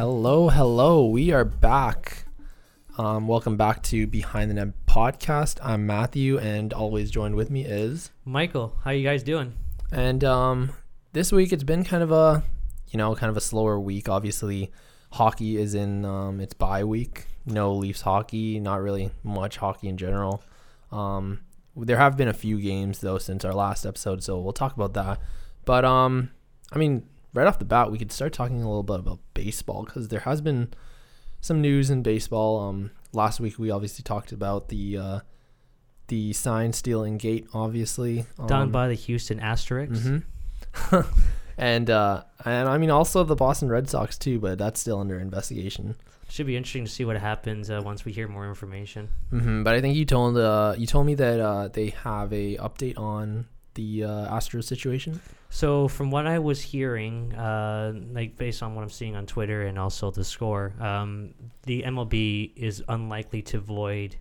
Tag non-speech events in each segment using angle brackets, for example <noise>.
Hello, hello. We are back. Um, welcome back to Behind the Net podcast. I'm Matthew, and always joined with me is. Michael, how you guys doing? And um, this week it's been kind of a, you know, kind of a slower week. Obviously, hockey is in um, its bye week. No Leafs hockey, not really much hockey in general. Um, there have been a few games though since our last episode, so we'll talk about that. But um, I mean, right off the bat, we could start talking a little bit about baseball because there has been some news in baseball. Um, last week we obviously talked about the uh, the sign stealing gate, obviously Done um, by the Houston Asterix. mhm. <laughs> and uh, and I mean also the Boston Red Sox too, but that's still under investigation. Should be interesting to see what happens uh, once we hear more information. hmm But I think you told uh, you told me that uh, they have a update on the uh, Astros situation. So, from what I was hearing, uh, like based on what I'm seeing on Twitter and also the score, um, the MLB is unlikely to void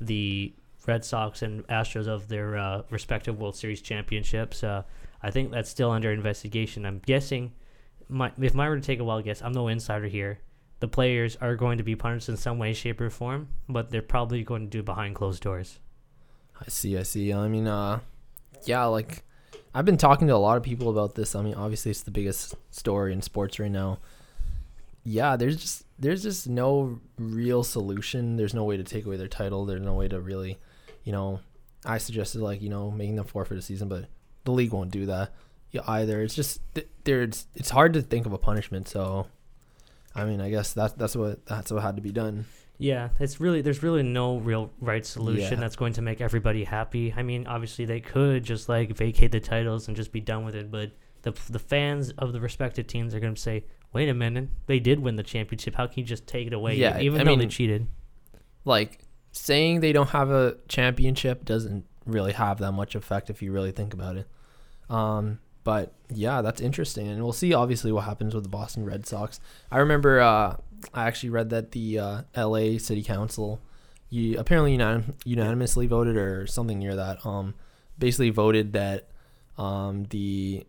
the Red Sox and Astros of their uh, respective World Series championships. Uh, I think that's still under investigation. I'm guessing, my, if I were to take a wild guess, I'm no insider here. The players are going to be punished in some way, shape, or form, but they're probably going to do behind closed doors. I see, I see. I mean, uh, yeah, like I've been talking to a lot of people about this. I mean, obviously it's the biggest story in sports right now. Yeah, there's just there's just no real solution. There's no way to take away their title. There's no way to really, you know, I suggested like you know making them forfeit a season, but the league won't do that either. It's just there's it's hard to think of a punishment. So, I mean, I guess that's that's what that's what had to be done. Yeah, it's really there's really no real right solution Yeah. that's going to make everybody happy. I mean, obviously they could just like vacate the titles and just be done with it, but the the fans of the respective teams are going to say, "Wait a minute, they did win the championship. How can you just take it away? Yeah, even I though they cheated." like saying they don't have a championship doesn't really have that much effect if you really think about it. Um, but yeah, that's interesting, and we'll see obviously what happens with the Boston Red Sox. I remember uh, I actually read that the uh, L.A. City Council, you apparently unanim- unanimously voted or something near that. Um, basically voted that um, the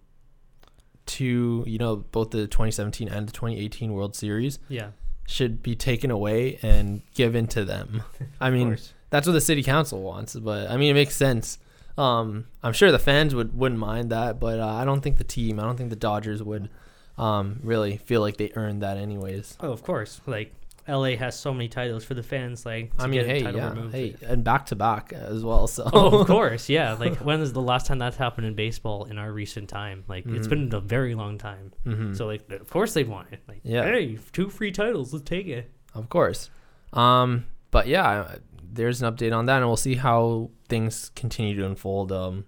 two, you know, both the 2017 and the 2018 World Series Yeah, should be taken away and given to them. <laughs> I mean, that's what the city council wants, but I mean, it makes sense. Um, I'm sure the fans would wouldn't mind that, but uh, I don't think the team, I don't think the Dodgers would um, really feel like they earned that anyways. Oh, of course. Like LA has so many titles for the fans. Like to I mean, get a hey, title yeah, removed. hey, and back to back as well. So oh, of course, yeah. <laughs> Like when is the last time that's happened in baseball in our recent time? Like it's Mhm. been a very long time. Mhm. So like, of course they'd want it. Like, Yeah. hey, two free titles, let's take it. Of course. Um, but yeah, there's an update on that, and we'll see how things continue to unfold. Um,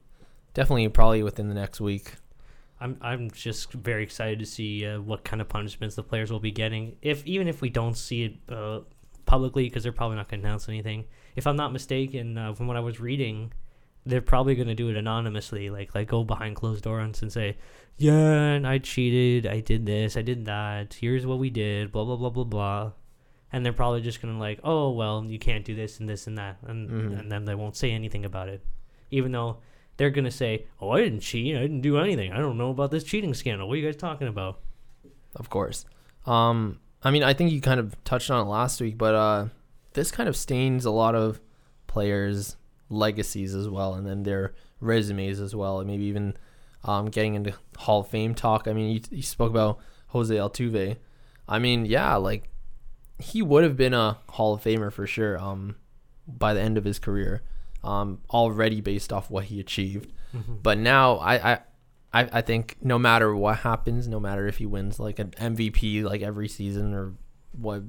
definitely, probably within the next week. I'm I'm just very excited to see uh, what kind of punishments the players will be getting. If even if we don't see it uh, publicly, because they're probably not going to announce anything. If I'm not mistaken, uh, from what I was reading, they're probably going to do it anonymously, like like go behind closed doors and say, "Yeah, and I cheated. I did this. I did that. Here's what we did. Blah blah blah blah blah." And they're probably just gonna like, "Oh well, you can't do this and this and that," and Mhm. and then they won't say anything about it, even though they're gonna say, "Oh, I didn't cheat. I didn't do anything. I don't know about this cheating scandal. What are you guys talking about?" Of course. Um, I mean, I think you kind of touched on it last week, but uh, this kind of stains a lot of players' legacies as well, and then their resumes as well, and maybe even um, getting into Hall of Fame talk. I mean, you, you spoke about Jose Altuve. I mean, yeah, like he would have been a Hall of Famer for sure. Um, by the end of his career, um, already based off what he achieved. But now I, I I think no matter what happens, no matter if he wins like an MVP like every season or what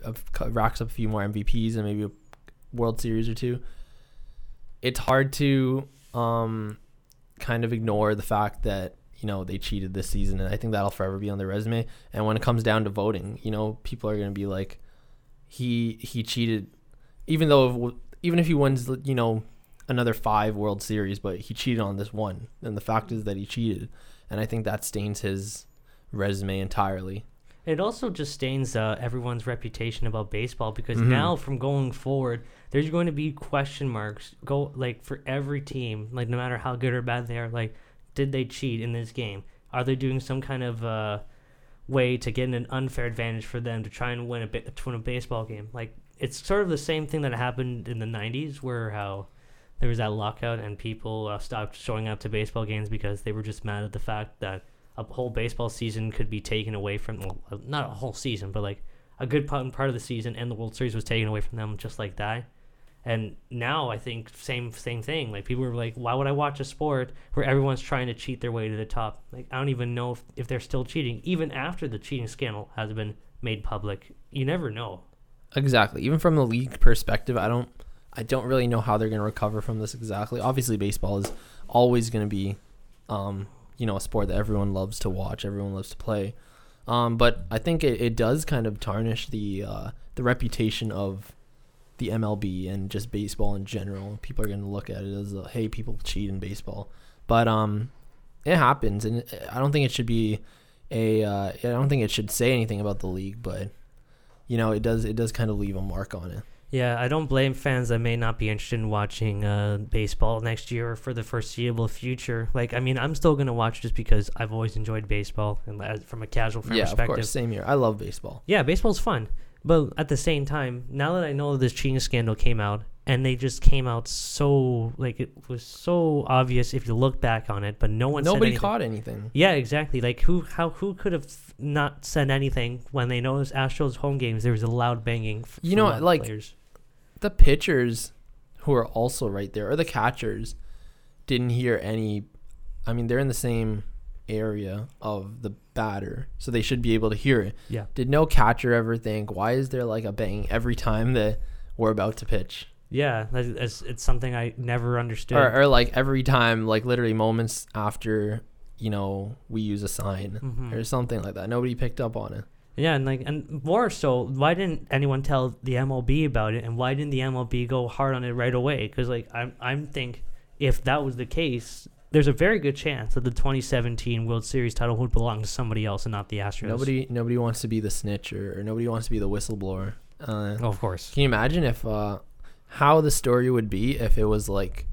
racks up a few more MVPs and maybe a World Series or two, it's hard to um kind of ignore the fact that you know they cheated this season and I think that'll forever be on their resume. And when it comes down to voting, you know, people are going to be like he he cheated even though even if he wins you know another five World Series, but he cheated on this one. And the fact is that he cheated, and I think that stains his resume entirely. It also just stains uh, everyone's reputation about baseball because Mhm. now from going forward, there's going to be question marks go like for every team, like no matter how good or bad they are. Like, did they cheat in this game? Are they doing some kind of uh, way to get an unfair advantage for them to try and win a to win a baseball game? Like, it's sort of the same thing that happened in the '90s, where how there was that lockout and people uh, stopped showing up to baseball games because they were just mad at the fact that a whole baseball season could be taken away from well, not a whole season, but like a good part of the season and the World Series was taken away from them just like that. And now I think same same thing. Like people are like, why would I watch a sport where everyone's trying to cheat their way to the top? Like I don't even know if, if they're still cheating, even after the cheating scandal has been made public. You never know. Exactly. Even from the league perspective, I don't I don't really know how they're going to recover from this exactly. Obviously, baseball is always going to be um, you know, a sport that everyone loves to watch, everyone loves to play. Um, but I think it, it does kind of tarnish the uh, the reputation of the MLB and just baseball in general. People are going to look at it as, a, hey, people cheat in baseball. But um, it happens, and I don't think it should be a. Uh, I don't think it should say anything about the league, but you know, it does. It does kind of leave a mark on it. Yeah, I don't blame fans that may not be interested in watching uh, baseball next year or for the foreseeable future. Like, I mean, I'm still gonna watch just because I've always enjoyed baseball and as, from a casual fan yeah, of perspective. course. Same here. I love baseball. Yeah, baseball's fun. But at the same time, now that I know this cheating scandal came out, and they just came out so like it was so obvious if you look back on it, but no one Nobody anything. caught anything. Yeah, exactly. Like who how who could have not said anything when they noticed Astros home games there was a loud banging. You know, a lot of like- players. The pitchers who are also right there, or the catchers, didn't hear any. I mean, they're in the same area of the batter, so they should be able to hear it. yeah. Did no catcher ever think, why is there like a bang every time that we're about to pitch? Yeah, it's, it's something I never understood. Or, or like every time, like literally moments after, you know, we use a sign Mhm. or something like that. Nobody picked up on it. Yeah, and like and more so, why didn't anyone tell the MLB about it, and why didn't the MLB go hard on it right away? Because like I'm I'm think if that was the case, there's a very good chance that the 2017 World Series title would belong to somebody else and not the Astros. Nobody, nobody wants to be the snitch or, or nobody wants to be the whistleblower. Uh, Oh, of course. Can you imagine if uh, how the story would be if it was like,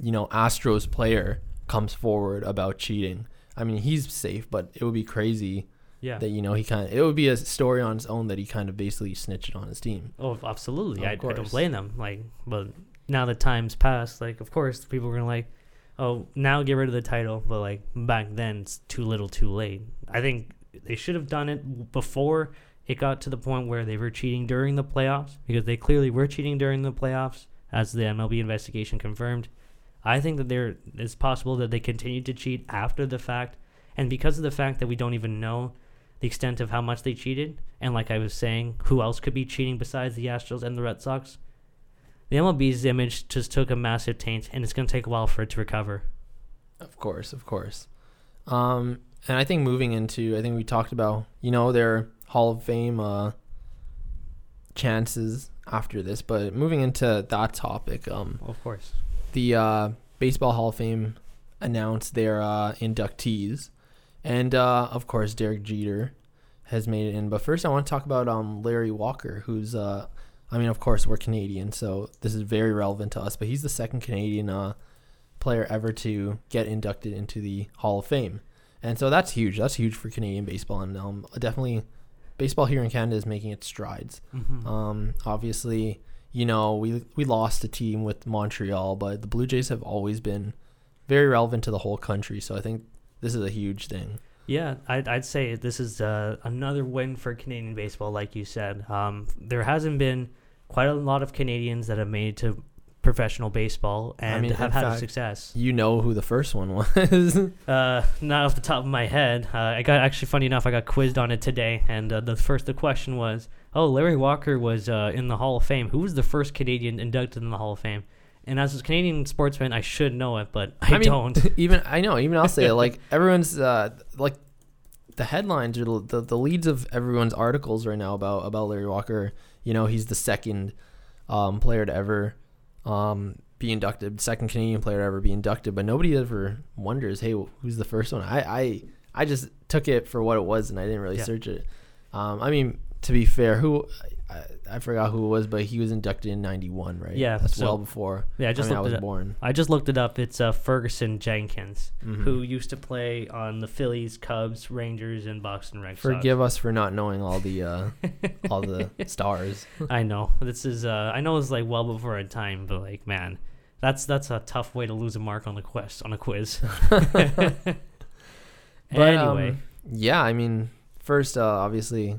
you know, Astros player comes forward about cheating? I mean, he's safe, but it would be crazy Yeah. that you know he kind of. It would be a story on its own that he kind of basically snitched on his team. Oh, absolutely. Of I, I don't blame them. Like, but now that time's passed, like, of course, people are gonna like, oh, now get rid of the title. But like back then, it's too little, too late. I think they should have done it before it got to the point where they were cheating during the playoffs because they clearly were cheating during the playoffs, as the MLB investigation confirmed. I think that there it's possible that they continued to cheat after the fact, and because of the fact that we don't even know the extent of how much they cheated, and like I was saying, who else could be cheating besides the Astros and the Red Sox? The MLB's image just took a massive taint, and it's going to take a while for it to recover. Of course, of course. Um, and I think moving into, I think we talked about, you know, their Hall of Fame uh, chances after this, but moving into that topic, um, Of course. the uh, Baseball Hall of Fame announced their uh, inductees, and uh, of course Derek Jeter has made it in. But first, I want to talk about um, Larry Walker, who's uh, I mean, of course we're Canadian, so this is very relevant to us. But he's the second Canadian uh, player ever to get inducted into the Hall of Fame, and so that's huge. That's huge for Canadian baseball, and um, definitely baseball here in Canada is making its strides. Mm-hmm. Um, obviously, you know, we we lost a team with Montreal, but the Blue Jays have always been very relevant to the whole country. So I think this is a huge thing. Yeah, I'd, I'd say this is uh, another win for Canadian baseball, like you said. Um, there hasn't been quite a lot of Canadians that have made it to professional baseball and mean, have had fact- success. You know who the first one was? <laughs> Uh, not off the top of my head. Uh, I got actually funny enough. I got quizzed on it today, and uh, the first the question was, "Oh, Larry Walker was uh, in the Hall of Fame. Who was the first Canadian inducted in the Hall of Fame?" And as a Canadian sportsman, I should know it, but I, I mean, don't. <laughs> even I know. Even I'll say it. Like <laughs> everyone's uh, like the headlines or the the leads of everyone's articles right now about about Larry Walker. You know, he's the second um, player to ever um, be inducted, second Canadian player to ever be inducted. But nobody ever wonders, hey, who's the first one? I I I just took it for what it was, and I didn't really Yeah. search it. Um, I mean, to be fair, who I, I forgot who it was, but he was inducted in '91, right? Yeah, that's so- well before. Yeah, I just I, mean, I looked was it up. born. I just looked it up. It's uh, Ferguson Jenkins, Mhm. who used to play on the Phillies, Cubs, Rangers, and Boston Red Sox. Forgive us for not knowing all the uh, <laughs> all the stars. I know this is. Uh, I know it's like well before our time, but like, man, that's that's a tough way to lose a mark on the quest on a quiz. <laughs> <laughs> But, anyway, um, yeah, I mean, first, uh, obviously,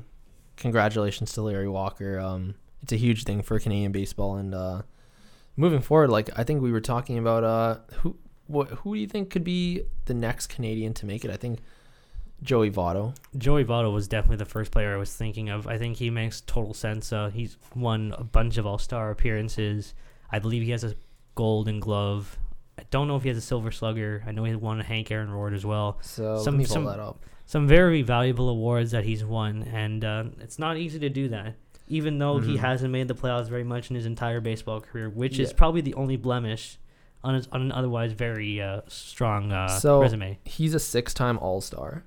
congratulations to Larry Walker. Um, it's a huge thing for Canadian baseball, and uh, moving forward, like I think we were talking about, uh, who what who do you think could be the next Canadian to make it? I think Joey Votto. Joey Votto was definitely the first player I was thinking of. I think he makes total sense. Uh, he's won a bunch of All Star appearances. I believe he has a Golden Glove. I don't know if he has a Silver Slugger. I know he won a Hank Aaron Award as well. So Some- let me pull some- that up. Some very valuable awards that he's won, and uh, it's not easy to do that. Even though he Mhm. hasn't made the playoffs very much in his entire baseball career, which is probably the only blemish on his on an otherwise very uh, strong uh, So- resume. He's a six-time All-Star,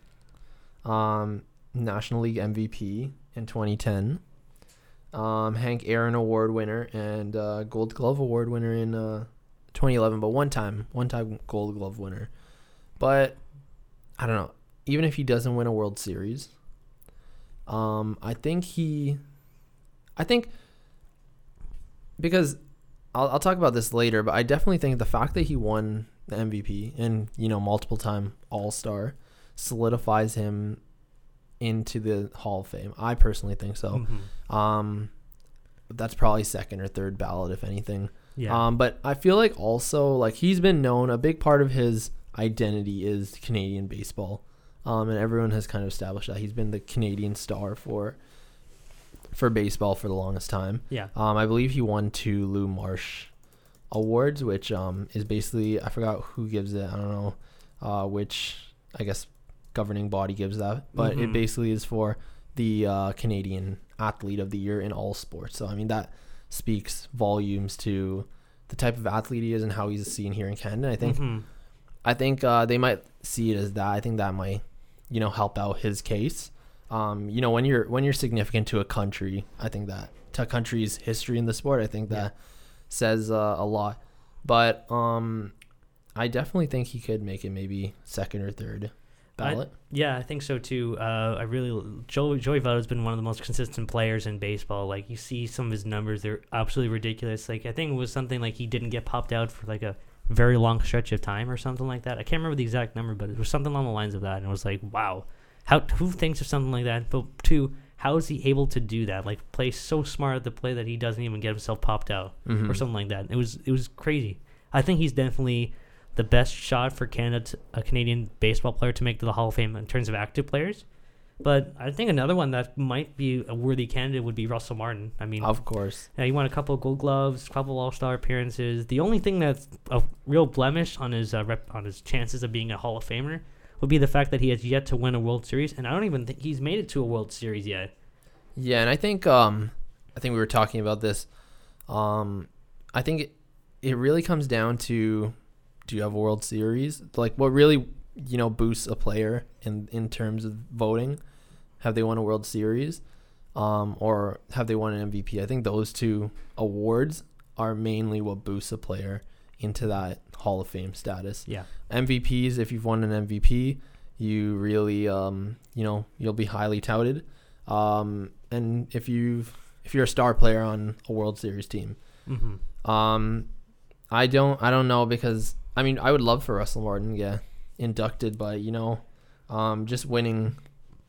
um, National League MVP in 2010, um, Hank Aaron Award winner and uh, Gold Glove Award winner in uh, 2011. But one time, one-time Gold Glove winner. But I don't know. Even if he doesn't win a World Series, um, I think he, I think because I'll, I'll talk about this later, but I definitely think the fact that he won the MVP and you know multiple time All Star solidifies him into the Hall of Fame. I personally think so. Mhm. Um, that's probably second or third ballot if anything. Yeah. Um, but I feel like also like he's been known a big part of his identity is Canadian baseball, um, and everyone has kind of established that he's been the Canadian star for for baseball for the longest time. yeah. Um, I believe he won two Lou Marsh awards, which um, is basically I forgot who gives it. I don't know uh, which I guess governing body gives that, but it Mhm. basically is for the uh, Canadian Athlete of the Year in all sports. So I mean that speaks volumes to the type of athlete he is and how he's seen here in Canada. I think Mhm. I think uh, they might see it as that. I think that might, you know, help out his case. Um, you know, when you're when you're significant to a country, I think that to a country's history in the sport, I think that says uh, a lot. But um, I definitely think he could make it maybe second or third ballot. Yeah, I think so too. Uh, I really Joey Joey Votto's been one of the most consistent players in baseball. Like you see some of his numbers, they're absolutely ridiculous. Like I think it was something like he didn't get popped out for like a very long stretch of time or something like that. I can't remember the exact number, but it was something along the lines of that. And it was like, wow, how who thinks of something like that? But two, how is he able to do that? Like play so smart at the play that he doesn't even get himself popped out Mhm. or something like that. It was it was crazy. I think he's definitely the best shot for Canada, a Canadian baseball player to make to the Hall of Fame in terms of active players. But I think another one that might be a worthy candidate would be Russell Martin. I mean, Of course. yeah, he won a couple of Gold Gloves, a couple All Star appearances. The only thing that's a real blemish on his uh, rep- on his chances of being a Hall of Famer would be the fact that he has yet to win a World Series, and I don't even think he's made it to a World Series yet. Yeah, and I think um, I think we were talking about this. Um, I think it, it really comes down to do you have a World Series? Like what really you know boosts a player in in terms of voting? Have they won a World Series? Um, or have they won an MVP? I think those two awards are mainly what boosts a player into that Hall of Fame status. Yeah, MVPs, if you've won an MVP, you really, um, you know, you'll be highly touted. Um, and if you've if you're a star player on a World Series team, hmm um, I don't I don't know because I mean I would love for Russell Martin get inducted, but you know, um, just winning,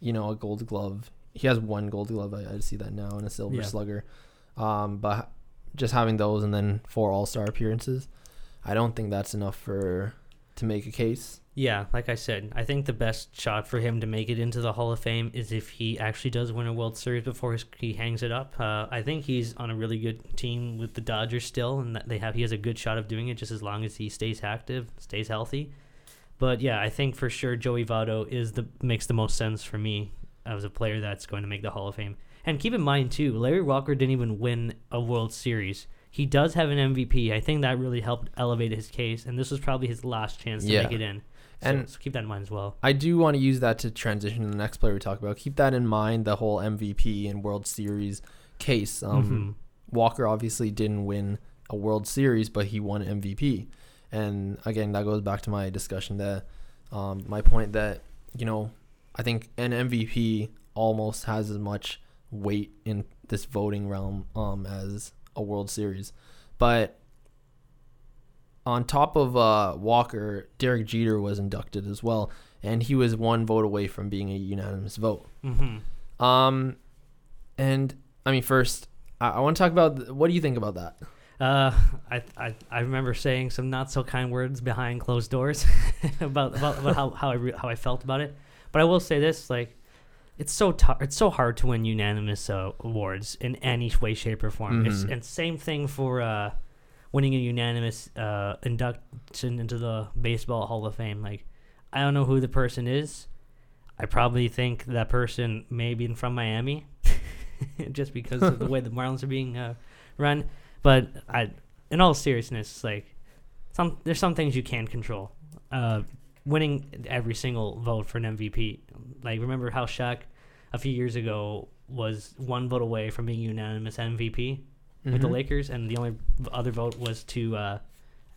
you know, a Gold Glove. He has one Gold Glove. I, I see that now and a Silver Yeah. Slugger. Um, but just having those and then four All Star appearances, I don't think that's enough for to make a case. Yeah, like I said, I think the best shot for him to make it into the Hall of Fame is if he actually does win a World Series before his, he hangs it up. Uh, I think he's on a really good team with the Dodgers still, and that they have he has a good shot of doing it just as long as he stays active, stays healthy. But yeah, I think for sure Joey Votto is the makes the most sense for me as a player that's going to make the Hall of Fame. And keep in mind too, Larry Walker didn't even win a World Series. He does have an MVP. I think that really helped elevate his case, and this was probably his last chance to Yeah. make it in. So, And- so keep that in mind as well. I do want to use that to transition to the next player we talk about. Keep that in mind, the whole MVP and World Series case. Um, Mhm. Walker obviously didn't win a World Series, but he won MVP. And again, that goes back to my discussion that um, my point that you know I think an MVP almost has as much weight in this voting realm um, as a World Series, but on top of uh, Walker, Derek Jeter was inducted as well, and he was one vote away from being a unanimous vote. Mm-hmm. Um, and I mean, first, I, I want to talk about th- what do you think about that? Uh, I, I I remember saying some not so kind words behind closed doors <laughs> about about, about how how I re- how I felt about it. But I will say this: like, it's so it's so hard to win unanimous uh, awards in any way, shape, or form. It's, Mhm. and same thing for uh, winning a unanimous uh, induction into the Baseball Hall of Fame. Like, I don't know who the person is. I probably think that person may be from Miami, <laughs> just because of the way the Marlins are being uh, run. But I, in all seriousness, like some there's some things you can control. Uh, winning every single vote for an MVP. Like remember how Shaq a few years ago was one vote away from being unanimous MVP with the Mhm. Lakers, and the only other vote was to uh,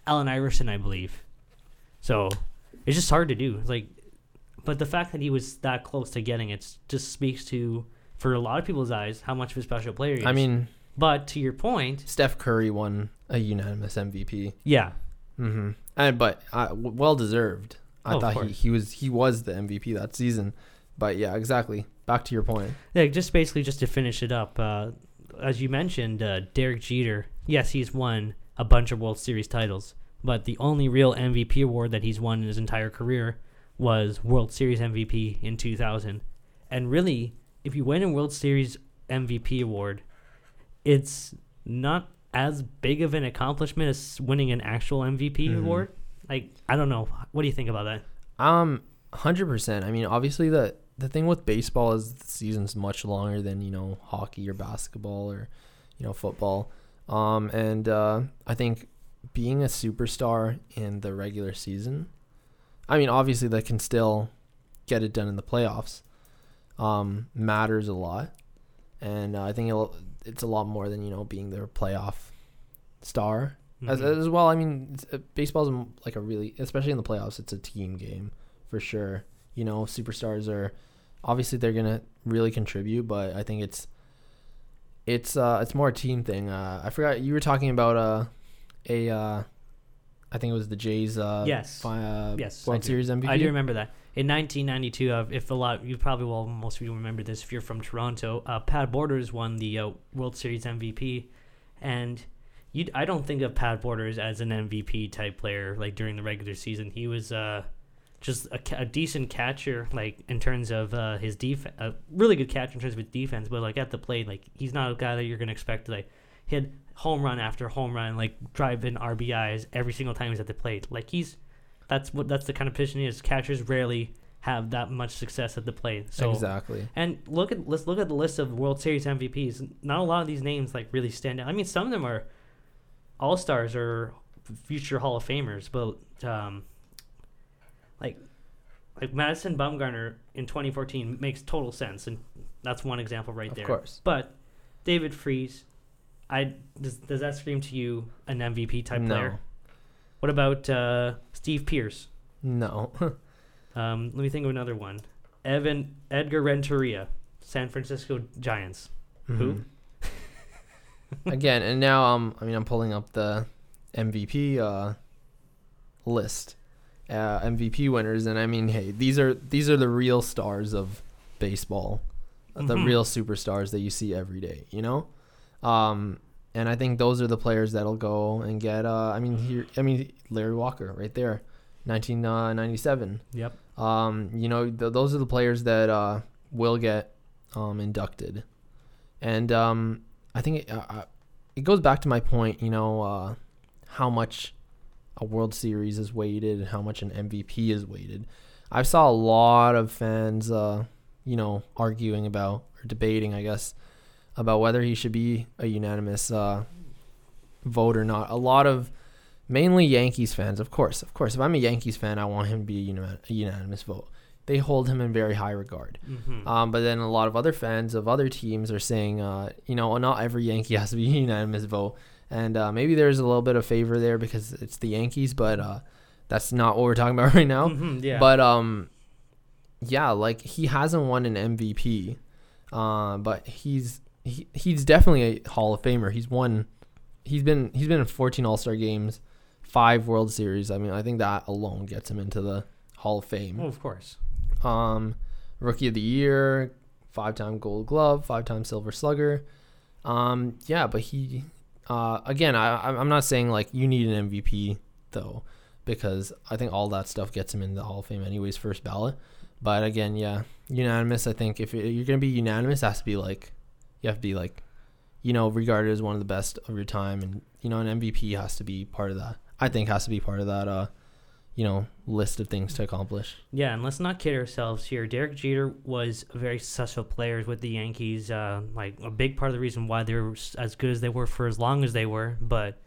Allen Iverson, I believe. So it's just hard to do. It's like, but the fact that he was that close to getting it just speaks to, for a lot of people's eyes, how much of a special player he is. I mean, but to your point, Steph Curry won a unanimous MVP. yeah, Mm-hmm. And but uh, well deserved. I Oh, thought he, he was he was the MVP that season. But yeah, exactly. Back to your point. Yeah, just basically just to finish it up, uh, as you mentioned, uh, Derek Jeter. Yes, he's won a bunch of World Series titles, but the only real MVP award that he's won in his entire career was World Series MVP in 2000. And really, if you win a World Series MVP award, it's not as big of an accomplishment as winning an actual MVP Mhm. award. Like, I don't know. What do you think about that? Um, hundred percent. I mean, obviously the the thing with baseball is the season's much longer than you know hockey or basketball or you know football. Um, and uh, I think being a superstar in the regular season, I mean, obviously that can still get it done in the playoffs. Um, matters a lot, and uh, I think it'll, it's a lot more than you know being their playoff star as, Mhm. as well. I mean, it's- uh, baseball's like a really, especially in the playoffs, it's a team game for sure. You know, superstars are obviously they're gonna really contribute, but I think it's it's uh it's more a team thing. Uh, I forgot you were talking about uh a uh I think it was the Jays uh Yes. fi- uh, Yes, World. Series MVP. I do remember that. In 1992, uh, if a lot, you probably will, most of you remember this if you're from Toronto, uh, Pat Borders won the uh, World Series MVP. And you, I don't think of Pat Borders as an MVP type player, like during the regular season. He was uh, just a, a decent catcher, like in terms of uh, his defense, a really good catcher in terms of his defense, but like at the plate, like he's not a guy that you're going to expect to like hit home run after home run, like drive in RBIs every single time he's at the plate. Like he's that's what that's the kind of position he is. Catchers rarely have that much success at the plate. So exactly. and look at let's look at the list of World Series MVPs. Not a lot of these names like really stand out. I mean, some of them are all stars or future Hall of Famers, but um, like like Madison Bumgarner in 2014 makes total sense, and that's one example right Of there. course. But David Freese, I does, does that scream to you an MVP type no. player? What about uh, Steve Pearce? No. <laughs> Um, let me think of another one. Evan Edgar Renteria, San Francisco Giants. Who? Mhm. <laughs> Again, and now um I mean I'm pulling up the MVP uh list. Uh, MVP winners and I mean hey, these are these are the real stars of baseball. uh, The real superstars that you see every day, you know? Um and I think those are the players that'll go and get uh I mean here I mean Larry Walker right there. 1997. Yep. Um, you know, th- those are the players that uh, will get um, inducted, and um, I think it, uh, uh, it goes back to my point. You know, uh, how much a World Series is weighted and how much an MVP is weighted. I saw a lot of fans, uh, you know, arguing about or debating, I guess, about whether he should be a unanimous uh, vote or not. A lot of mainly Yankees fans, of course. Of course, if I'm a Yankees fan, I want him to be a, a unanimous vote. They hold him in very high regard. Mm-hmm. Um, but then a lot of other fans of other teams are saying, uh, you know, not every Yankee <laughs> has to be a unanimous vote, and uh, maybe there's a little bit of favor there because it's the Yankees, but uh, that's not what we're talking about <laughs> right now. Mhm, yeah. But um, yeah, like he hasn't won an MVP, uh, but he's he, he's definitely a Hall of Famer. He's won, he's been he's been in 14 All Star games, five World Series. I mean, I think that alone gets him into the Hall of Fame. well, of course. Um, Rookie of the Year, five time Gold Glove, five time Silver Slugger. Um, yeah, but he, uh, again, I I'm I'm not saying like you need an MVP though, because I think all that stuff gets him in the Hall of Fame anyways, first ballot. But again, yeah, unanimous. I think if you're gonna be unanimous, it has to be like, you have to be like, you know, regarded as one of the best of your time, and you know, an MVP has to be part of that. I think has to be part of that. Uh, you know, list of things to accomplish. Yeah, and let's not kid ourselves here. Derek Jeter was a very successful player with the Yankees. Uh, like a big part of the reason why they were as good as they were for as long as they were. But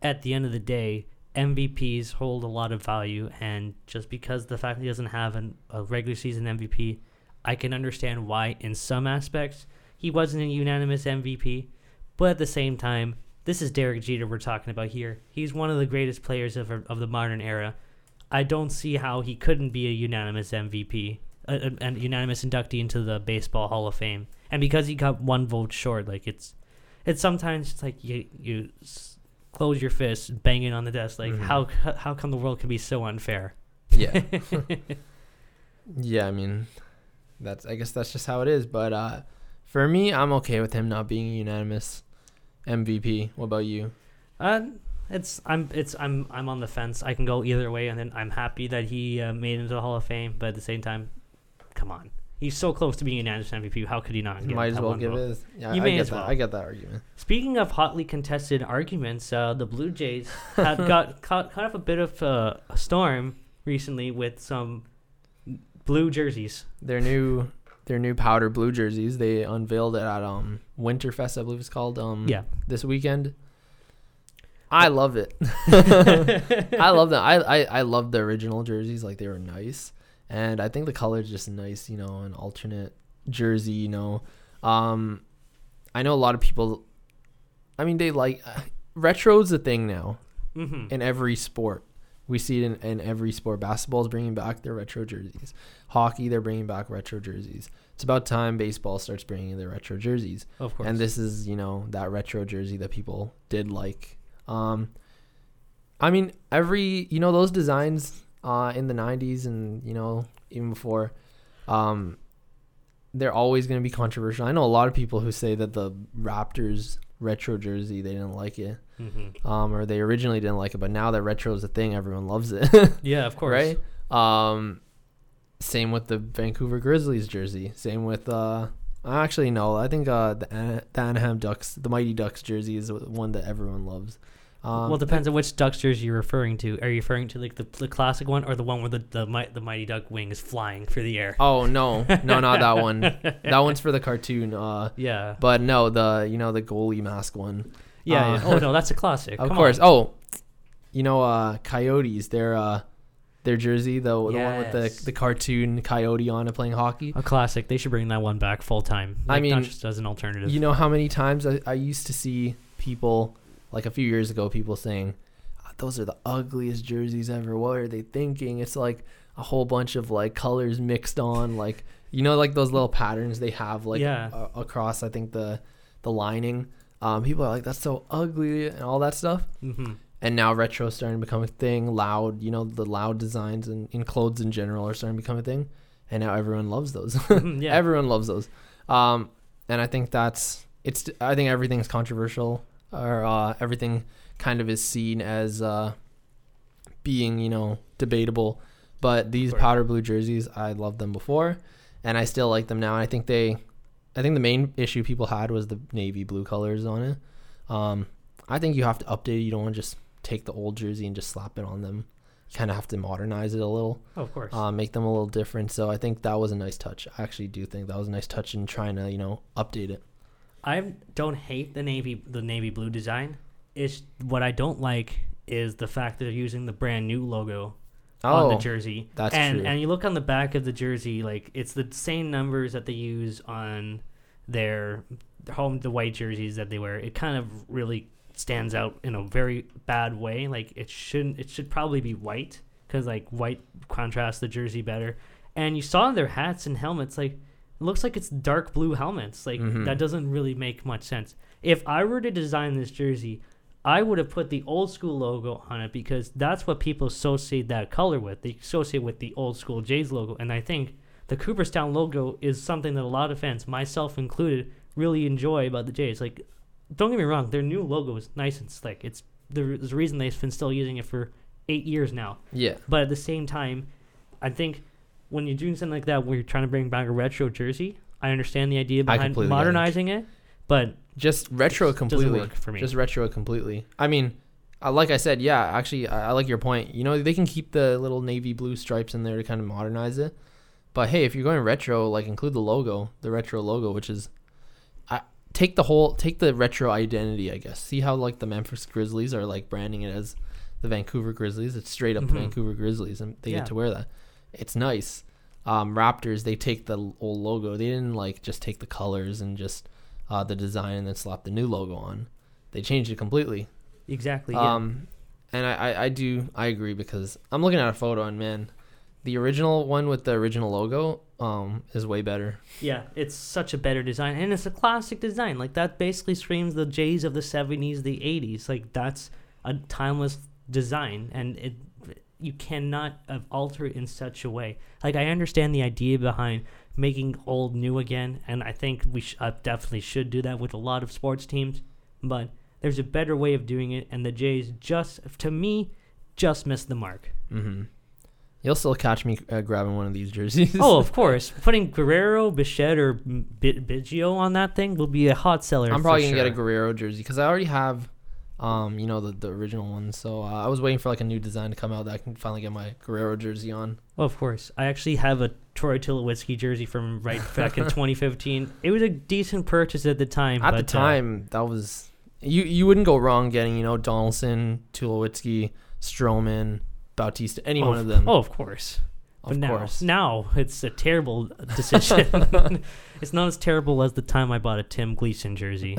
at the end of the day, MVPs hold a lot of value, and just because the fact he doesn't have an, a regular season MVP, I can understand why in some aspects he wasn't a unanimous MVP. But at the same time, this is Derek Jeter we're talking about here. He's one of the greatest players of, of the modern era. I don't see how he couldn't be a unanimous MVP, a, a, a unanimous inductee into the Baseball Hall of Fame. And because he got one vote short, like it's, it's sometimes it's like you you s- close your fist, bang it on the desk. Like Mhm. how how come the world can be so unfair? Yeah. <laughs> <laughs> yeah, I mean, that's I guess that's just how it is. But uh, for me, I'm okay with him not being a unanimous MVP. What about you? Uh, it's I'm it's I'm I'm on the fence. I can go either way, and then I'm happy that he uh, made it into the Hall of Fame. But at the same time, come on, he's so close to being a unanimous MVP. How could he not? get Might as well give vote? it. Yeah, You I may get as that. well. I get that argument. Speaking of hotly contested arguments, uh, the Blue Jays <laughs> have got caught caught up a bit of uh, a storm recently with some blue jerseys. Their new their new powder blue jerseys. They unveiled it at um Winterfest, I believe it's called. Um, Yeah, this weekend. I love it. <laughs> I love them. I, I I love the original jerseys. Like they were nice, and I think the color is just nice. You know, an alternate jersey. You know, um, I know a lot of people. I mean, they like retro's a thing now hmm in every sport. We see it in, in every sport. Basketball is bringing back their retro jerseys. Hockey, they're bringing back retro jerseys. It's about time baseball starts bringing their retro jerseys of course. and this is you know that retro jersey that people did like um i mean every you know those designs uh in the 90s and you know even before um they're always going to be controversial i know a lot of people who say that the raptors retro jersey they didn't like it hmm um or they originally didn't like it but now that retro is a thing everyone loves it <laughs> Yeah, of course. right? Um, same with the Vancouver Grizzlies jersey. Same with uh, actually no, I think uh the, Ana- the Anaheim Ducks, the Mighty Ducks jersey is one that everyone loves. Um, well, it depends on which Ducks jersey you're referring to. Are you referring to like the, the classic one or the one where the the, the Mighty Duck wing is flying through the air? Oh no, no, not that one. <laughs> That one's for the cartoon. Uh, Yeah. but no, the you know the goalie mask one. Yeah. Uh, yeah. Oh no, that's a classic. <laughs> Of Come course. on. Oh, you know uh Coyotes. Their uh their jersey, the the one with the the cartoon coyote on it playing hockey. A classic. They should bring that one back full time. I mean, not just as an alternative. You know how many times I, I used to see people, like a few years ago, people saying, "Ah, those are the ugliest jerseys ever. What are they thinking? It's like a whole bunch of like colors mixed on, like you know, like those little patterns they have like Yeah. a- across. I think the the lining. Um, people are like, that's so ugly and all that stuff. hmm And now retro is starting to become a thing. Loud, you know, the loud designs and in clothes in general are starting to become a thing. And now everyone loves those. <laughs> Mhm, yeah. <laughs> Everyone loves those. Um, and I think that's it's. I think everything's controversial, or uh, everything kind of is seen as uh, being, you know, debatable. But these powder blue jerseys, I loved them before, and I still like them now. And I think they, I think the main issue people had was the navy blue colors on it. Um, I think you have to update it. You don't want to just take the old jersey and just slap it on them. You kind of have to modernize it a little Oh, of course. uh, make them a little different. So I think that was a nice touch. I actually do think that was a nice touch in trying to, you know, update it. I don't hate the navy the navy blue design. It's what I don't like is the fact that they're using the brand new logo on the jersey. that's and true. and you look on the back of the jersey, like it's the same numbers that they use on their home the white jerseys that they wear. It kind of really stands out in a very bad way. Like it shouldn't. It should probably be white because like white contrasts the jersey better. And you saw their hats and helmets. Like it looks like it's dark blue helmets. Like Mhm. that doesn't really make much sense. If I were to design this jersey, I would have put the old school logo on it because that's what people associate that color with. They associate with the old school Jays logo, and I think the Cooperstown logo is something that a lot of fans, myself included, really enjoy about the Jays. Like, don't get me wrong, their new logo is nice and slick. It's there's a reason they've been still using it for eight years now. yeah. But at the same time, I think when you're doing something like that, where you're trying to bring back a retro jersey, I understand the idea behind completely get it. modernizing it, but Just retro Just doesn't completely. work for me. Just retro completely. I mean, uh, like I said, yeah. Actually, I, I like your point. You know, they can keep the little navy blue stripes in there to kind of modernize it. But hey, if you're going retro, like include the logo, the retro logo, which is, I take the whole take the retro identity. I guess see how like the Memphis Grizzlies are like branding it as the Vancouver Grizzlies. It's straight up Mhm. Vancouver Grizzlies, and they Yeah. get to wear that. It's nice. Um, Raptors, they take the old logo. They didn't like just take the colors and just uh, the design and then slap the new logo on. They changed it completely. exactly. Yeah. Um, and I, I, I do I agree because I'm looking at a photo and man, the original one with the original logo um is way better. Yeah, it's such a better design, and it's a classic design. Like that basically screams the Jays of the '70s, the '80s. Like that's a timeless design, and it you cannot uh, alter it in such a way. Like I understand the idea behind making old new again, and I think we sh- uh, definitely should do that with a lot of sports teams. But there's a better way of doing it, and the Jays just, to me, just missed the mark. Mm-hmm. You'll still catch me uh, grabbing one of these jerseys. oh, of <laughs> course. Putting Guerrero, Bichette, or B- Biggio on that thing will be a hot seller. I'm probably gonna sure. get a Guerrero jersey because I already have, um, you know the the original one. So uh, I was waiting for like a new design to come out that I can finally get my Guerrero jersey on. Oh, of course. I actually have a Troy Tulowitzki jersey from right <laughs> back in 2015. It was a decent purchase at the time. At but, the uh, time, that was you. You wouldn't go wrong getting you know Donaldson, Tulowitzki, Stroman, Bautista, any oh, one of them. Oh, of course. of but now, course. now it's a terrible <laughs> decision. <laughs> it's not as terrible as the time I bought a Tim Gleason jersey.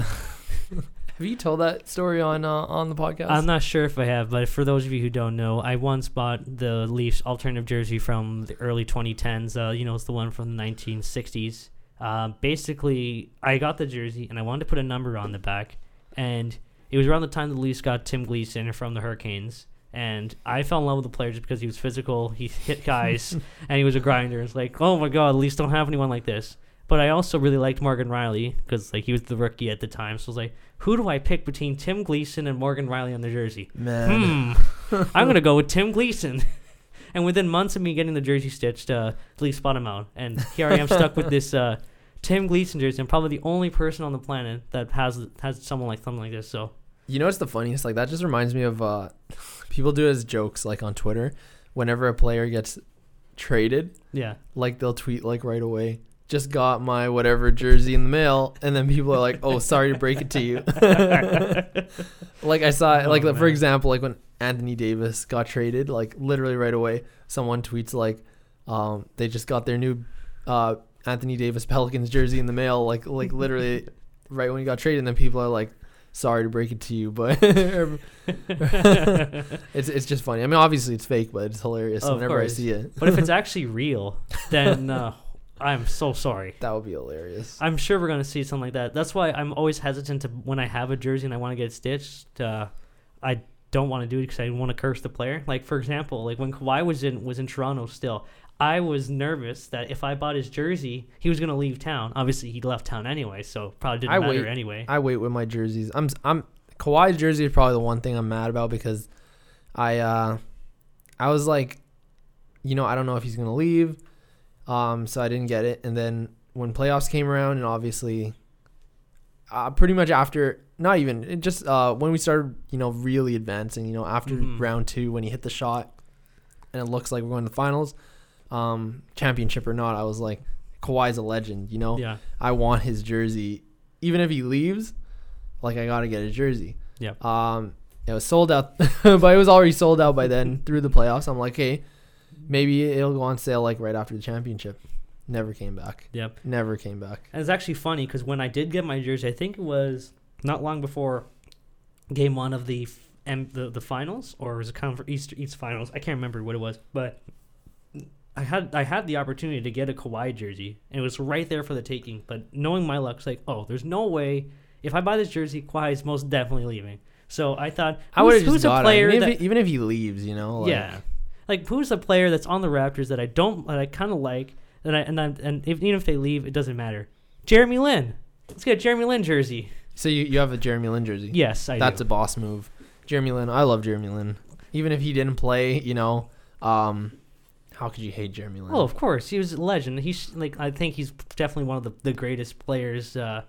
Have you told that story on uh, on the podcast? I'm not sure if I have, but for those of you who don't know, I once bought the Leafs alternative jersey from the early 2010s. Uh, you know, it's the one from the 1960s. Uh, basically, I got the jersey and I wanted to put a number on the back, and it was around the time the Leafs got Tim Gleason from the Hurricanes. And I fell in love with the player just because he was physical, he hit guys, <laughs> and he was a grinder. It's like, oh my god, Leafs don't have anyone like this. But I also really liked Morgan Rielly because like he was the rookie at the time. So I was like, who do I pick between Tim Gleason and Morgan Rielly on the jersey? Man, Hmm. <laughs> I'm gonna go with Tim Gleason. <laughs> and within months of me getting the jersey stitched, uh, Leafs bought him out, and here I am stuck with this uh, Tim Gleason jersey. I'm probably the only person on the planet that has has someone like something like this. So you know what's the funniest? Like that just reminds me of uh, <laughs> people do it as jokes like on Twitter. Whenever a player gets traded, yeah, like they'll tweet like right away. Just got my whatever jersey in the mail, and then people are like, "Oh, sorry to break it to you." <laughs> like I saw, Oh, like for example, like when Anthony Davis got traded, like literally right away, someone tweets like, um, "They just got their new uh, Anthony Davis Pelicans jersey in the mail." Like, like literally <laughs> right when he got traded, and then people are like, "Sorry to break it to you, but <laughs> it's it's just funny." I mean, obviously it's fake, but it's hilarious whenever I see it. but if it's actually real, then uh, I'm so sorry. That would be hilarious. I'm sure we're gonna see something like that. That's why I'm always hesitant to when I have a jersey and I want to get it stitched. Uh, I don't want to do it because I want to curse the player. Like for example, like when Kawhi was in was in Toronto still, I was nervous that if I bought his jersey, he was gonna leave town. Obviously, he left town anyway, so probably didn't I matter wait. anyway. I wait with my jerseys. I'm I'm Kawhi's jersey is probably the one thing I'm mad about because I uh I was like, you know, I don't know if he's gonna leave, um, so I didn't get it. And then when playoffs came around, and obviously, uh, pretty much after, not even it just uh when we started, you know, really advancing, you know, after Mhm. round two when he hit the shot, and it looks like we're going to the finals, um, championship or not, I was like, Kawhi's a legend, you know. yeah, I want his jersey, even if he leaves. Like I gotta get a jersey. Yeah. Um, it was sold out, <laughs> but it was already sold out by then through the playoffs. I'm like, hey, maybe it'll go on sale like right after the championship. Never came back. Yep. Never came back. And it's actually funny because when I did get my jersey, I think it was not long before game one of the the, the finals, or was it conference East East finals? I can't remember what it was, but I had I had the opportunity to get a Kawhi jersey, and it was right there for the taking. But knowing my luck, it's like, oh, there's no way if I buy this jersey, Kawhi is most definitely leaving. So I thought, I would have who's, just who's a player. Even, that if, even if he leaves, you know. Like, yeah, like who's a player that's on the Raptors that I don't that I kind of like, and I and I, and if, even if they leave, it doesn't matter. Jeremy Lin, let's get a Jeremy Lin jersey. So you, you have a Jeremy Lin jersey. Yes, I do. That's do. a boss move. Jeremy Lin, I love Jeremy Lin. Even if he didn't play, you know, um, how could you hate Jeremy Lin? well, of course, he was a legend. He's like I think he's definitely one of the, the greatest players uh,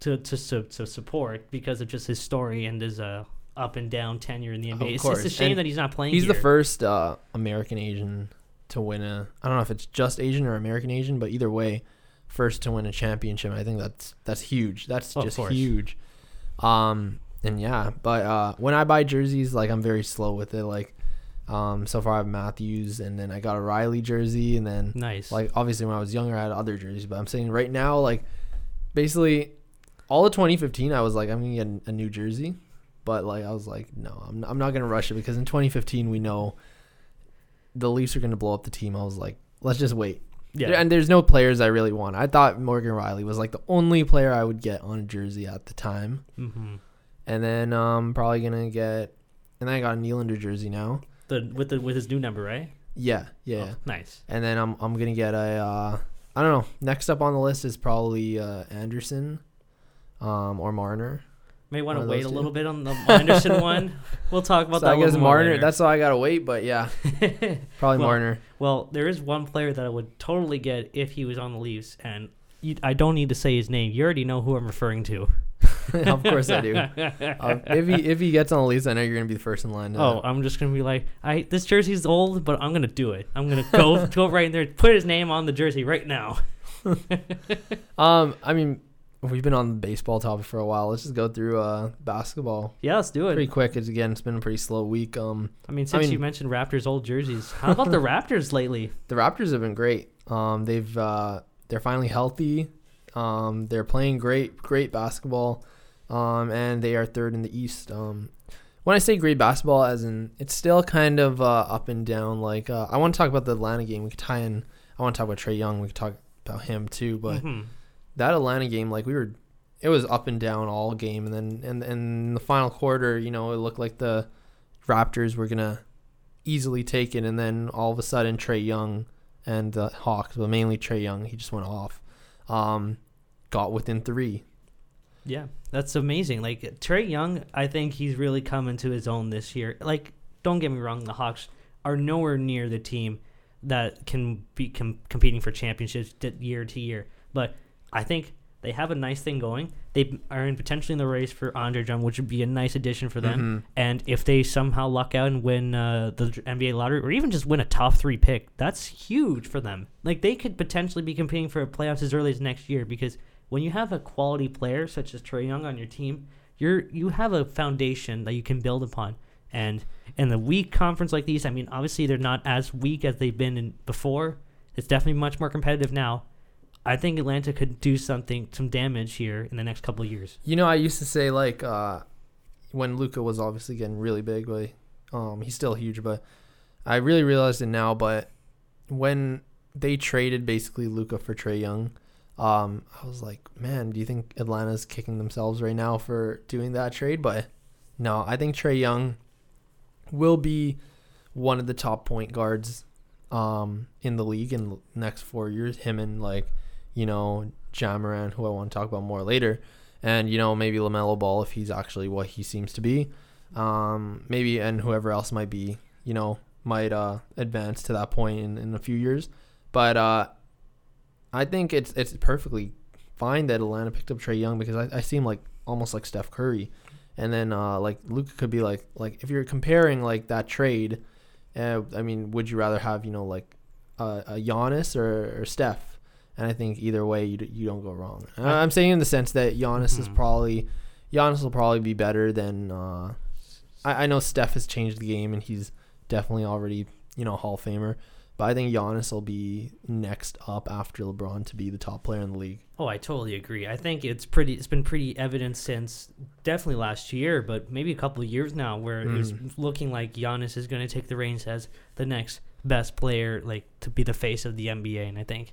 to, to to to support because of just his story and his uh, up and down tenure in the NBA. It's, course. it's a shame And that he's not playing. He's the first uh, American Asian to win a. I don't know if it's just Asian or American Asian, but either way, first to win a championship. I think that's that's huge. That's Of just huge. Um, and yeah, but uh, when I buy jerseys, like I'm very slow with it. Like, um, so far I have Matthews, and then I got a Rielly jersey, and then Nice. like obviously when I was younger I had other jerseys, but I'm saying right now like basically all of 2015 I was like I'm gonna get a new jersey, but like I was like no I'm I'm not gonna rush it because in 2015 we know the Leafs are gonna blow up the team. I was like let's just wait. yeah. And there's no players I really want. I thought Morgan Rielly was like the only player I would get on a jersey at the time, hmm and then um probably gonna get and then I got a Nylander jersey now. The with the with his new number, right? Yeah, yeah. Oh, nice. And then I'm I'm gonna get a uh, I don't know. Next up on the list is probably uh, Andersen, um, or Marner. May want to wait a two. little bit on the Andersen <laughs> one. We'll talk about So that. I guess Marner. That's all I gotta wait. But yeah, <laughs> probably Well, Marner. Well, there is one player that I would totally get if he was on the Leafs, and you, I don't need to say his name. You already know who I'm referring to. <laughs> of course I do. Uh, if he if he gets on the Leafs, I know you're gonna be the first in line. Oh, I'm just gonna be like, I this jersey's old, but I'm gonna do it. I'm gonna go go right in there, put his name on the jersey right now. um, I mean, we've been on the baseball topic for a while. Let's just go through uh basketball Yeah, let's do it. pretty quick. It's again, it's been a pretty slow week. Um, I mean, since you mean- mentioned Raptors old jerseys, how about the <laughs> Raptors lately? the Raptors have been great. Um, they've uh, they're finally healthy. Um, they're playing great, great basketball. Um, and they are third in the East. Um, when I say great basketball, as in it's still kind of uh, up and down. Like uh, I want to talk about the Atlanta game. We could tie in. I want to talk about Trae Young. We could talk about him too. But Mhm. That Atlanta game, like we were, it was up and down all game, and then and, and the final quarter, you know, it looked like the Raptors were gonna easily take it, and then all of a sudden Trae Young and the Hawks, but mainly Trae Young, he just went off, um, got within three. Yeah, that's amazing. Like Trae Young, I think he's really come into his own this year. Like, don't get me wrong, the Hawks are nowhere near the team that can be com- competing for championships year to year. But I think they have a nice thing going. They are in potentially in the race for Andre Drummond, which would be a nice addition for them. Mhm. And if they somehow luck out and win uh, the NBA lottery, or even just win a top three pick, that's huge for them. Like they could potentially be competing for playoffs as early as next year because when you have a quality player such as Trae Young on your team, you're you have a foundation that you can build upon. And in the weak conference like these, I mean, obviously they're not as weak as they've been in before. It's definitely much more competitive now. I think Atlanta could do something, some damage here in the next couple of years. You know, I used to say like uh, when Luka was obviously getting really big, but um, he's still huge. But I really realized it now. But when they traded basically Luka for Trae Young, um, I was like, man, do you think Atlanta's kicking themselves right now for doing that trade? But no, I think Trae Young will be one of the top point guards um, in the league in the next four years. Him and like, you know, Ja Morant, who I want to talk about more later, and you know maybe LaMelo Ball if he's actually what he seems to be. Um, maybe and whoever else might be, you know, might uh, advance to that point in, in a few years. But uh, I think it's it's perfectly fine that Atlanta picked up Trae Young because I, I see him like almost like Steph Curry, and then uh, like Luka could be like like if you're comparing like that trade, uh, I mean, would you rather have you know like uh, a Giannis or, or Steph? And I think either way you, d- you don't go wrong. Uh, I'm saying in the sense that Giannis is Mhm. probably Giannis will probably be better than uh, I, I know Steph has changed the game and he's definitely already you know Hall of Famer, but I think Giannis will be next up after LeBron to be the top player in the league. Oh, I totally agree. I think it's pretty. It's been pretty evident since definitely last year, but maybe a couple of years now, where mm. it was mm. looking like Giannis is going to take the reins as the next best player, like to be the face of the NBA. And I think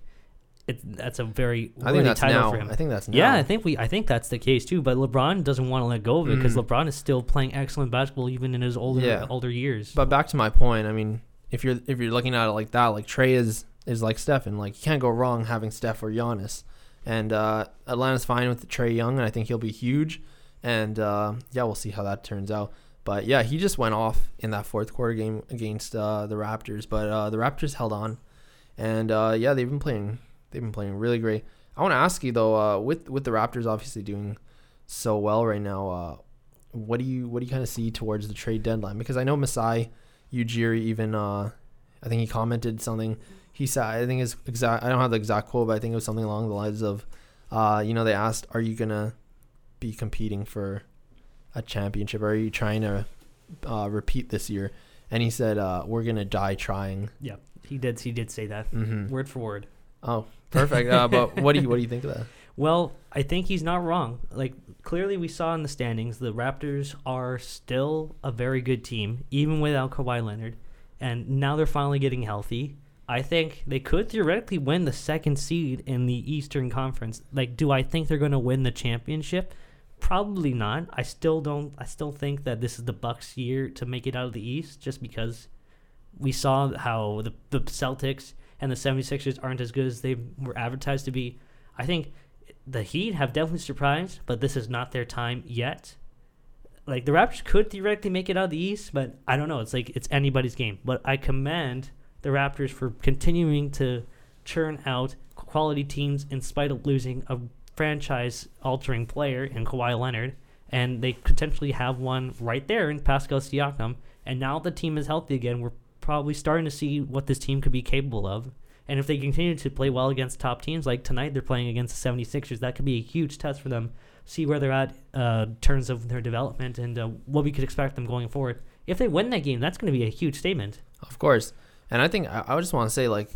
it, that's a very I think that's title now. for him. I think that's now. Yeah, I think we I think that's the case too. But LeBron doesn't want to let go of it because mm. LeBron is still playing excellent basketball even in his older yeah. older years. But back to my point, I mean, if you're if you're looking at it like that, like Trae is is like Steph, and like you can't go wrong having Steph or Giannis. And uh, Atlanta's fine with Trae Young, and I think he'll be huge. And uh, yeah, we'll see how that turns out. But yeah, he just went off in that fourth quarter game against uh, the Raptors. But uh, the Raptors held on, and uh, yeah, they've been playing. They've been playing really great. I want to ask you though, uh, with with the Raptors obviously doing so well right now, what do you what do you kind of see towards the trade deadline? Because I know Masai Ujiri even I think he commented something he said, I think his exact, I don't have the exact quote, but I think it was something along the lines of, uh, you know, they asked, are you going to be competing for a championship? Are you trying to uh, repeat this year? And he said, uh, we're going to die trying. Yeah, he did. He did say that mm-hmm. word for word. Oh, perfect. Uh, but what do you, what do you think of that? <laughs> Well, I think he's not wrong. Like clearly we saw in the standings, the Raptors are still a very good team, even without Kawhi Leonard. And now they're finally getting healthy. I think they could theoretically win the second seed in the Eastern Conference. Like, do I think they're going to win the championship? Probably not. I still don't. I still think that this is the Bucks' year to make it out of the East, just because we saw how the the Celtics and the 76ers aren't as good as they were advertised to be. I think the Heat have definitely surprised, but this is not their time yet. Like the Raptors could theoretically make it out of the East, but I don't know. It's like it's anybody's game. But I commend the Raptors for continuing to churn out quality teams in spite of losing a franchise altering player in Kawhi Leonard. And they potentially have one right there in Pascal Siakam. And now the team is healthy again. We're probably starting to see what this team could be capable of. And if they continue to play well against top teams, like tonight they're playing against the 76ers, that could be a huge test for them. See where they're at uh, in terms of their development and uh, what we could expect them going forward. If they win that game, that's going to be a huge statement. Of course. And I think I, I just want to say like,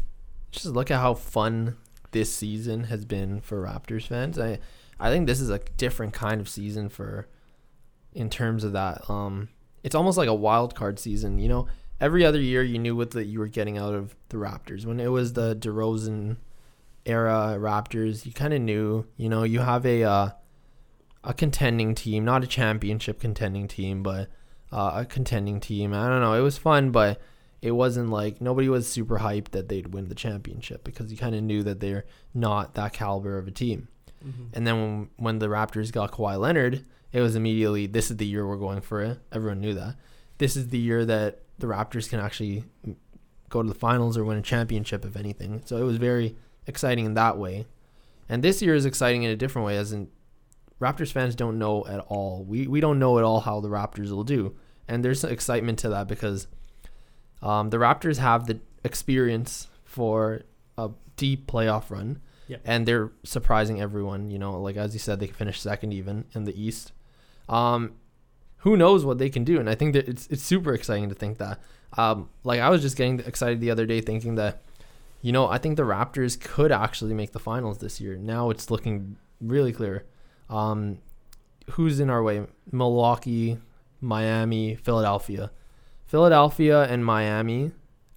just look at how fun this season has been for Raptors fans. I I think this is a different kind of season for, in terms of that. Um, it's almost like a wild card season. You know, every other year you knew what that you were getting out of the Raptors. When it was the DeRozan era Raptors, you kind of knew. You know, you have a uh, a contending team, not a championship contending team, but uh, a contending team. I don't know. It was fun, but it wasn't like nobody was super hyped that they'd win the championship because you kind of knew that they're not that caliber of a team. Mm-hmm. And then when when the Raptors got Kawhi Leonard, it was immediately this is the year we're going for it. Everyone knew that. This is the year that the Raptors can actually go to the finals or win a championship if anything. So it was very exciting in that way. And this year is exciting in a different way as in Raptors fans don't know at all. We we don't know at all how the Raptors will do. And there's excitement to that because um, the Raptors have the experience for a deep playoff run, and they're surprising everyone. You know, like as you said, they finished second even in the East. Um, who knows what they can do? And I think that it's it's super exciting to think that. Um, like I was just getting excited the other day, thinking that, you know, I think the Raptors could actually make the finals this year. Now it's looking really clear. Um, who's in our way? Milwaukee, Miami, Philadelphia. Philadelphia and Miami.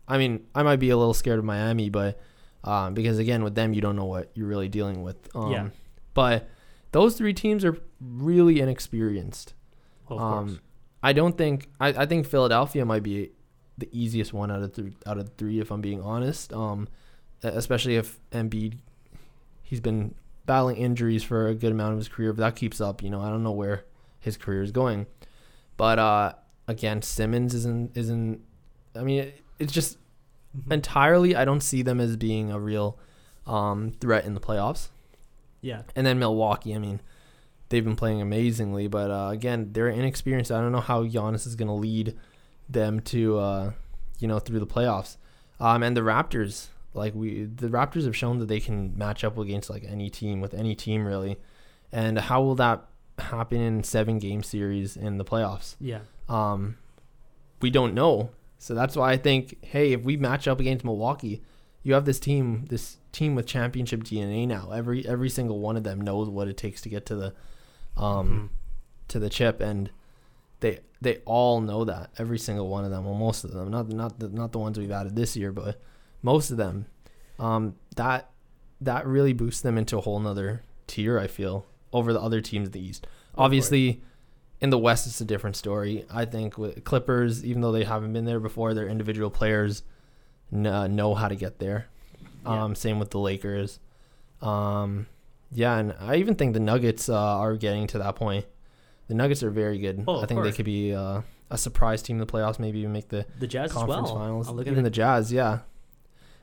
I mean, I might be a little scared of Miami, but um, because again, with them, you don't know what you're really dealing with. Um, yeah. But those three teams are really inexperienced. Well, um. I don't think I, I think Philadelphia might be the easiest one out of three out of three if I'm being honest. Um, especially if Embiid he's been battling injuries for a good amount of his career. If that keeps up, you know, I don't know where his career is going. But uh, again, Simmons isn't isn't. I mean, it, it's just mm-hmm. entirely. I don't see them as being a real um, threat in the playoffs. Yeah. And then Milwaukee. I mean, they've been playing amazingly, but uh, again, they're inexperienced. I don't know how Giannis is going to lead them to, uh, you know, through the playoffs. Um, and the Raptors, like we, the Raptors have shown that they can match up against like any team with any team really. And how will that happen in seven game series in the playoffs? Yeah. um, we don't know. So that's why I think, hey, if we match up against Milwaukee, you have this team, this team with championship DNA now. Every every single one of them knows what it takes to get to the, um, Mhm. to the chip, and they they all know that. Every single one of them, well, most of them, not not the, not the ones we've added this year, but most of them. Um, that that really boosts them into a whole nother tier. I feel over the other teams of the East. Obviously, in the West, it's a different story. I think with Clippers, even though they haven't been there before, their individual players uh, know how to get there. Yeah. Um, Same with the Lakers. Um, yeah, and I even think the Nuggets uh, are getting to that point. The Nuggets are very good. Oh, I think they could be uh, a surprise team in the playoffs. Maybe even make the The Jazz as conference well. finals. I'm looking Even at the Jazz, yeah.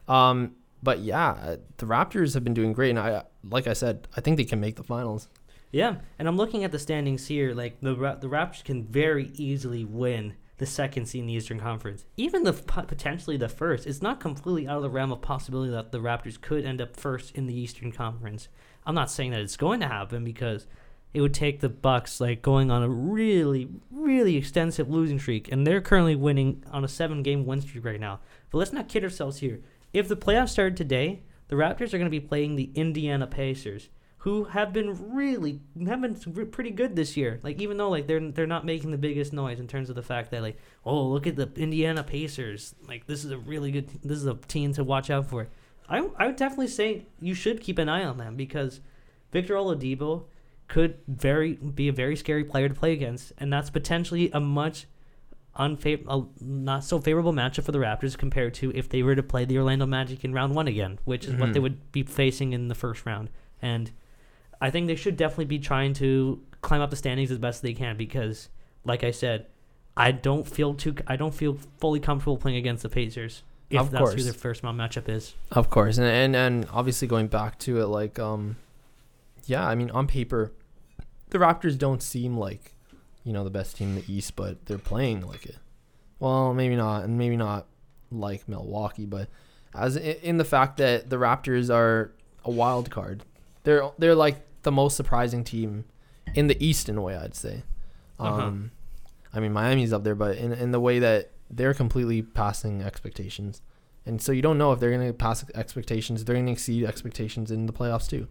Um, but yeah, the Raptors have been doing great, and I, like I said, I think they can make the finals. Yeah, and I'm looking at the standings here. Like the the Raptors can very easily win the second seed in the Eastern Conference, even the potentially the first. It's not completely out of the realm of possibility that the Raptors could end up first in the Eastern Conference. I'm not saying that it's going to happen because it would take the Bucks like going on a really really extensive losing streak, and they're currently winning on a seven game win streak right now. But let's not kid ourselves here. If the playoffs started today, the Raptors are going to be playing the Indiana Pacers who have been really have been pretty good this year. Like even though like they're they're not making the biggest noise in terms of the fact that like oh look at the Indiana Pacers like this is a really good this is a team to watch out for. I I would definitely say you should keep an eye on them because Victor Oladipo could very be a very scary player to play against, and that's potentially a much unfavorable, not so favorable matchup for the Raptors compared to if they were to play the Orlando Magic in round one again, which is what they Mhm. would be facing in the first round. And I think they should definitely be trying to climb up the standings as best they can because, like I said, I don't feel too. I don't feel fully comfortable playing against the Pacers if Of that's who course. their first round matchup is. Of course, and, and and obviously going back to it, like, um, yeah, I mean, on paper, the Raptors don't seem like, you know, the best team in the East, but they're playing like it. Well, maybe not, and maybe not like Milwaukee, but as in the fact that the Raptors are a wild card, they're they're like the most surprising team in the East in a way, I'd say. Uh-huh. Um, I mean, Miami's up there, but in in the way that they're completely passing expectations. And so you don't know if they're going to pass expectations. They're going to exceed expectations in the playoffs too.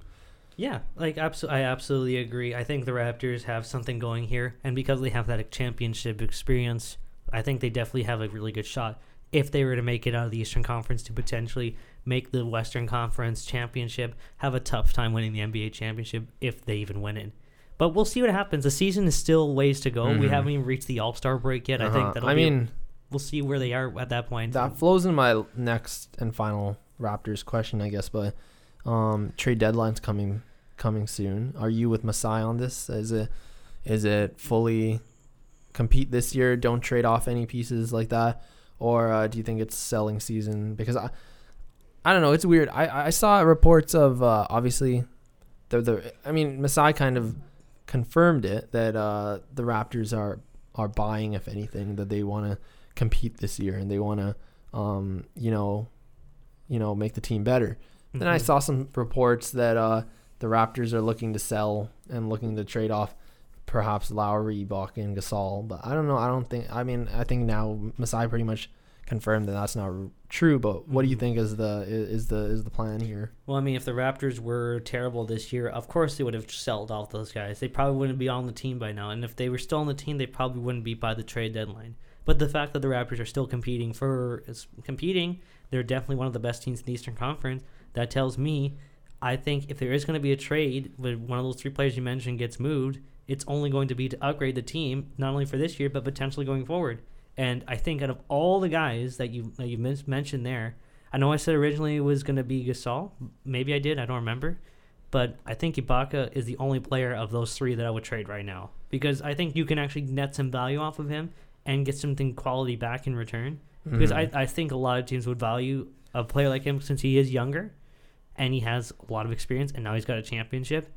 Yeah, like abso- I absolutely agree. I think the Raptors have something going here, and because they have that championship experience, I think they definitely have a really good shot if they were to make it out of the Eastern Conference to potentially make the Western Conference championship. Have a tough time winning the NBA championship if they even win it. But we'll see what happens. The season is still ways to go. We Mhm. haven't even reached the All Star break yet. I Uh-huh. think that'll I be- mean, we'll see where they are at that point. that flows in my next and final Raptors question, I guess. But um, trade deadline's coming coming soon. Are you with Masai on this? Is it is it fully compete this year? Don't trade off any pieces like that, or uh, do you think it's selling season? Because I I don't know. It's weird. I I saw reports of uh, obviously the the I mean Masai kind of confirmed it that uh, the Raptors are are buying if anything that they want to compete this year and they want to um, you know you know make the team better. Then I Mhm. saw some reports that uh, the Raptors are looking to sell and looking to trade off perhaps Lowry, Ibaka, and Gasol. But I don't know. I don't think. I mean, I think now Masai pretty much confirmed that that's not true. But what do you Mhm. think is the is the is the plan here? Well, I mean, if the Raptors were terrible this year, of course they would have sold off those guys. They probably wouldn't be on the team by now. And if they were still on the team, they probably wouldn't be by the trade deadline. But the fact that the Raptors are still competing for is competing, they're definitely one of the best teams in the Eastern Conference. That tells me, I think if there is going to be a trade when one of those three players you mentioned gets moved, it's only going to be to upgrade the team not only for this year but potentially going forward. And I think out of all the guys that you that you mentioned there, I know I said originally it was going to be Gasol. Maybe I did. I don't remember. But I think Ibaka is the only player of those three that I would trade right now because I think you can actually net some value off of him and get something quality back in return. Because Mhm. I, I think a lot of teams would value a player like him since he is younger and he has a lot of experience and now he's got a championship.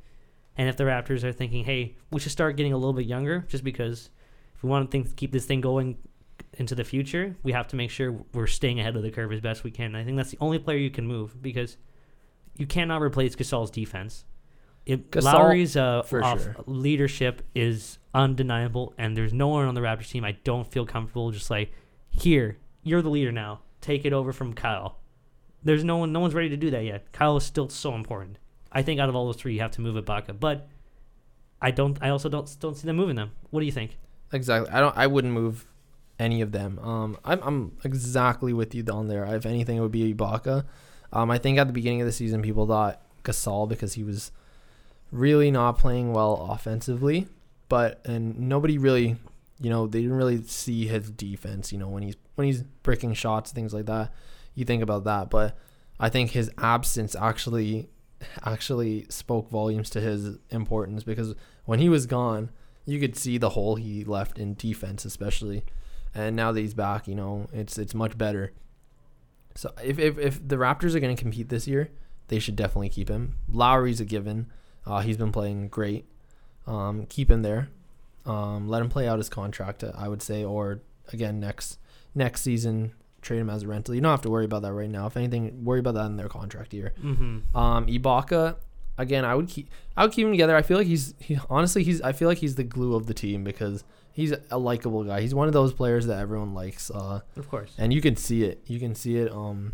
And if the Raptors are thinking, hey, we should start getting a little bit younger just because if we want to think, keep this thing going into the future, we have to make sure we're staying ahead of the curve as best we can. I think that's the only player you can move because you cannot replace Gasol's defense. It, Lowry's uh, for sure. leadership is undeniable, and there's no one on the Raptors team I don't feel comfortable just like, here, you're the leader now. Take it over from Kyle. There's no one, no one's ready to do that yet. Kyle is still so important. I think out of all those three, you have to move Ibaka, but I don't. I also don't don't see them moving them. What do you think? Exactly. I don't. I wouldn't move any of them. Um, I'm I'm exactly with you down there. If anything, it would be Ibaka. Um, I think at the beginning of the season, people thought Gasol because he was really not playing well offensively, but and nobody really, you know, they didn't really see his defense. You know, when he's when he's breaking shots, things like that. You think about that, but I think his absence actually actually spoke volumes to his importance because when he was gone, you could see the hole he left in defense, especially. And now that he's back, you know, it's it's much better. So if if, if the Raptors are going to compete this year, they should definitely keep him. Lowry's a given. Uh, he's been playing great. Um, keep him there. Um, let him play out his contract, I would say, or again next next season trade him as a rental. You don't have to worry about that right now. If anything, worry about that in their contract year. Mm-hmm. Um, Ibaka, again, I would keep I would keep him together. I feel like he's he honestly he's I feel like he's the glue of the team because he's a likable guy. He's one of those players that everyone likes. Uh, Of course. and you can see it. You can see it. Um,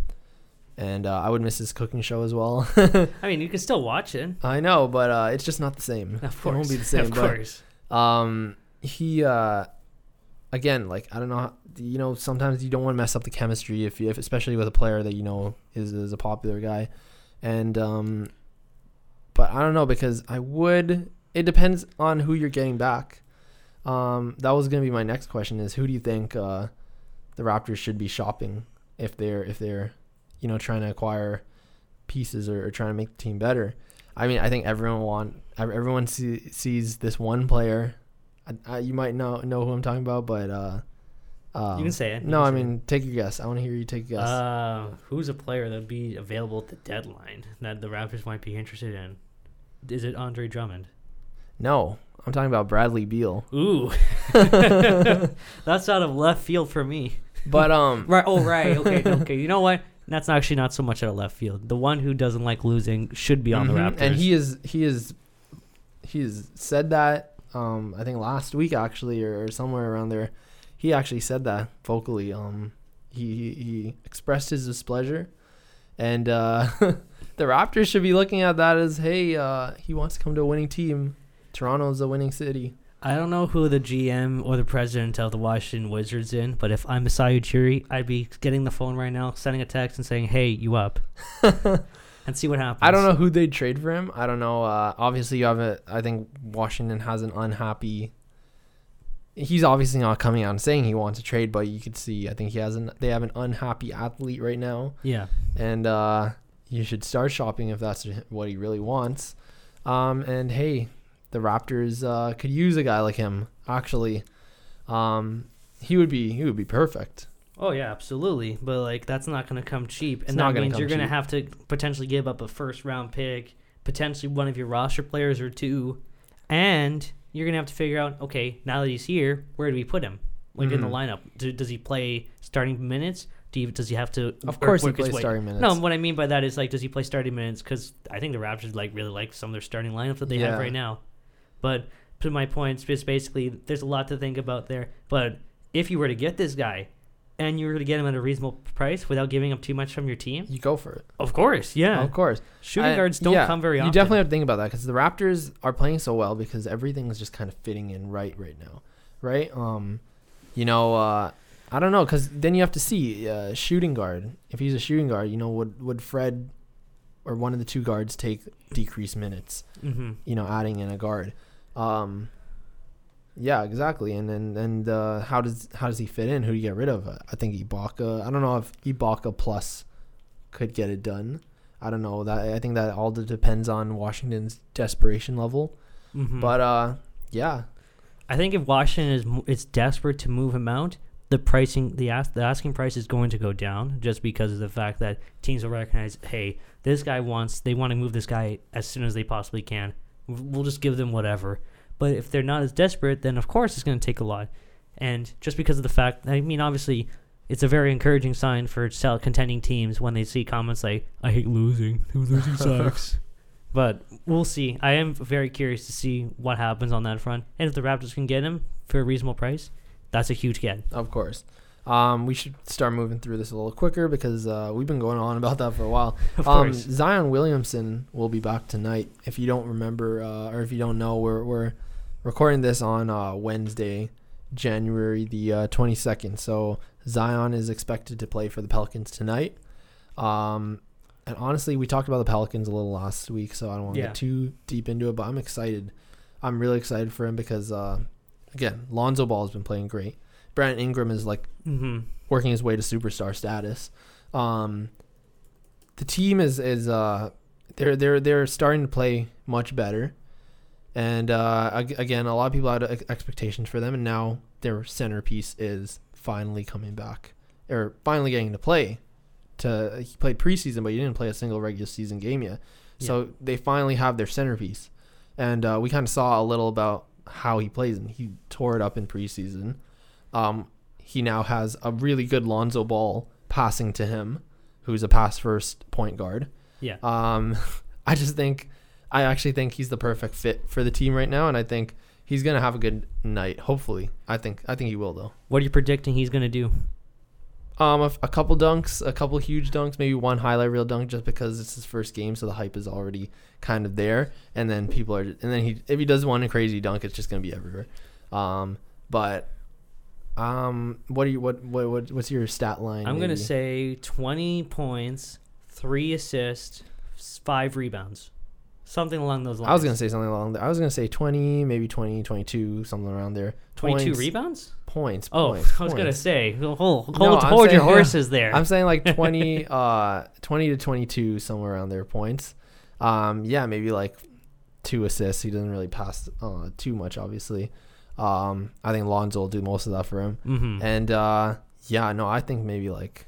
and uh, I would miss his cooking show as well. <laughs> I mean, you can still watch it. I know, but uh, it's just not the same. Of course, It won't be the same. Of but course. um, he uh, again, like I don't know, how, you know, sometimes you don't want to mess up the chemistry if, you, if especially with a player that you know is is a popular guy, and um, but I don't know because I would. It depends on who you're getting back. Um, that was gonna be my next question: is who do you think uh, the Raptors should be shopping if they're if they're you know trying to acquire pieces or, or trying to make the team better? I mean, I think everyone want everyone see, sees this one player. I, I, you might know know who I'm talking about, but uh, um, You can say it. You No, I say it. mean, take a guess. I want to hear you take a guess. Uh, who's a player that would be available at the deadline that the Raptors might be interested in? Is it Andre Drummond? no, I'm talking about Bradley Beal. Ooh, <laughs> <laughs> that's out of left field for me. But um, <laughs> Right. Oh, right. Okay. okay. You know what? That's actually not so much out of left field. The one who doesn't like losing should be on the mhm, Raptors. and he is he is he has said that. Um, I think last week actually, or, or somewhere around there, he actually said that vocally. Um, he he, he expressed his displeasure, and uh, <laughs> the Raptors should be looking at that as, hey, uh, he wants to come to a winning team. Toronto's a winning city. I don't know who the GM or the president of the Washington Wizards in, but if I'm Masai Ujiri, I'd be getting the phone right now, sending a text and saying, "Hey, you up?" <laughs> and see what happens. I don't know who they'd trade for him. I don't know. Uh, obviously, you have a. I think Washington has an unhappy. He's obviously not coming out and saying he wants to trade, but you could see. I think he has an. They have an unhappy athlete right now, Yeah. and uh, you should start shopping if that's what he really wants. Um, and hey, the Raptors uh, could use a guy like him. Actually, um, he would be he would be perfect. Oh yeah, absolutely. But like that's not going to come cheap, and not that means you're going to have to potentially give up a first round pick, potentially one of your roster players or two, and you're going to have to figure out, okay, now that he's here, where do we put him? Like in the Mhm. lineup, do, does he play starting minutes? Do you, does he have to? Of course, he plays starting minutes. No, what I mean by that is like, does he play starting minutes? Because I think the Raptors like really like some of their starting lineup that they have right now. But to my point, it's basically there's a lot to think about there. But if you were to get this guy, and you were to get him at a reasonable price without giving up too much from your team, you go for it. of course, yeah. Of course. Shooting I- guards don't yeah, come very often. you definitely have to think about that because the Raptors are playing so well because everything is just kind of fitting in right right now, right? Um, you know, uh, I don't know because then you have to see uh, shooting guard. If he's a shooting guard, you know, would would Fred or one of the two guards take decreased minutes? hmm You know, adding in a guard. Um, yeah, exactly. And then and uh, how does how does he fit in? Who do you get rid of? I think Ibaka. I don't know if Ibaka plus could get it done. I don't know that. I think that all depends on Washington's desperation level. hmm But uh, yeah, I think if Washington is is desperate to move him out, the pricing the ask the asking price is going to go down just because of the fact that teams will recognize, hey, this guy wants they want to move this guy as soon as they possibly can. W- We'll just give them whatever. But if they're not as desperate, then of course it's going to take a lot. And just because of the fact, I mean, obviously, it's a very encouraging sign for sell contending teams when they see comments like, "I hate losing. <laughs> Losing sucks." <laughs> But we'll see. I am very curious to see what happens on that front. And if the Raptors can get him for a reasonable price, that's a huge get. Of course. Um, we should start moving through this a little quicker because uh, we've been going on <laughs> about that for a while. Of Um. Zion Williamson will be back tonight. If you don't remember, uh, or if you don't know, we're we're recording this on uh, Wednesday, January the uh, twenty second. So Zion is expected to play for the Pelicans tonight. Um, and honestly, we talked about the Pelicans a little last week, so I don't want to Yeah. get too deep into it. But I'm excited. I'm really excited for him because, uh, again, Lonzo Ball has been playing great. Brandon Ingram is like hmm working his way to superstar status. Um, the team is is uh, they're they're they're starting to play much better, and uh, ag- again, a lot of people had ex- expectations for them, and now their centerpiece is finally coming back or finally getting to play. To he played preseason, but he didn't play a single regular season game yet. So they finally have their centerpiece, and uh, we kind of saw a little about how he plays, and he tore it up in preseason. Um, he now has a really good Lonzo Ball passing to him, who's a pass first point guard. Yeah. Um, <laughs> I just think, I actually think he's the perfect fit for the team right now, and I think he's gonna have a good night. Hopefully, I think I think he will though. What are you predicting he's going to do? Um, a, f- a couple dunks, a couple huge dunks, maybe one highlight reel dunk, just because it's his first game, so the hype is already kind of there. And then people are, and then he, if he does one crazy dunk, it's just gonna be everywhere. Um, but, um, what do you, what, what, what what's your stat line? I'm going to say 20 points, three assists, five rebounds. Something along those lines. I was gonna say something along there. I was gonna say 20, maybe 20, 22, something around there. 22 Points, rebounds? Points. Oh, points, <laughs> I was going to say, hold, hold, No, hold your <laughs> horses there. I'm saying like <laughs> 20, uh, 20 to 22, somewhere around there points. Um, yeah, maybe like two assists. He doesn't really pass uh, too much, obviously. Um, I think Lonzo will do most of that for him. hmm And uh, yeah, no, I think maybe like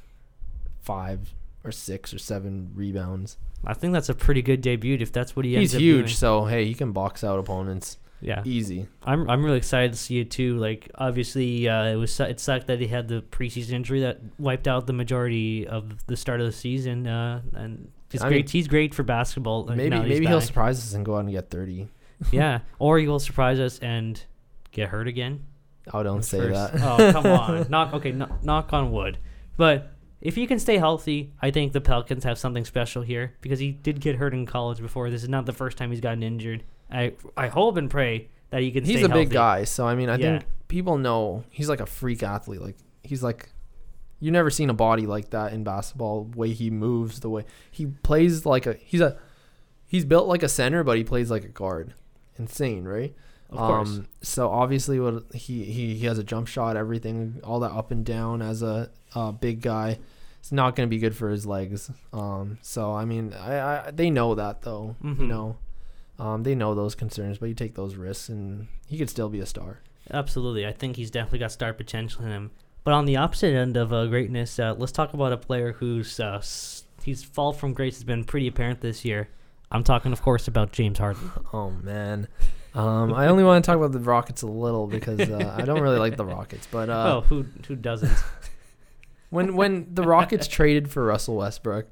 five or six or seven rebounds. I think that's a pretty good debut if that's what he He's huge, doing. so hey, he can box out opponents Yeah. easy. I'm I'm really excited to see it too. Like obviously, uh, it was it sucked that he had the preseason injury that wiped out the majority of the start of the season. Uh, and he's I great. mean, he's great for basketball. Maybe maybe he'll surprise us and go out and get 30. yeah, <laughs> or he will surprise us and get hurt again. Oh, don't say first- that. oh come on, <laughs> knock okay, no, knock on wood. But if he can stay healthy, I think the Pelicans have something special here because he did get hurt in college before. This is not the first time he's gotten injured. I I hope and pray that he can. he's a big guy, so I mean, I Yeah. think people know he's like a freak athlete. Like he's like you've never seen a body like that in basketball. The way he moves, the way he plays like a he's a he's built like a center, but he plays like a guard. Insane, right? Of course. Um, so obviously, what he, he he has a jump shot, everything, all that up and down as a, uh big guy. It's not going to be good for his legs. Um, so I mean, I, I they know that though. You Mhm. know, um, they know those concerns, but you take those risks, and he could still be a star. Absolutely. I think he's definitely got star potential in him. But on the opposite end of uh, greatness, uh, let's talk about a player who's uh, s- he's fall from grace has been pretty apparent this year. I'm talking, of course, about James Harden. <laughs> Oh man. Um, I only want to talk about the Rockets a little because uh, I don't really like the Rockets. But uh, oh, who who doesn't? <laughs> when when the Rockets traded for Russell Westbrook,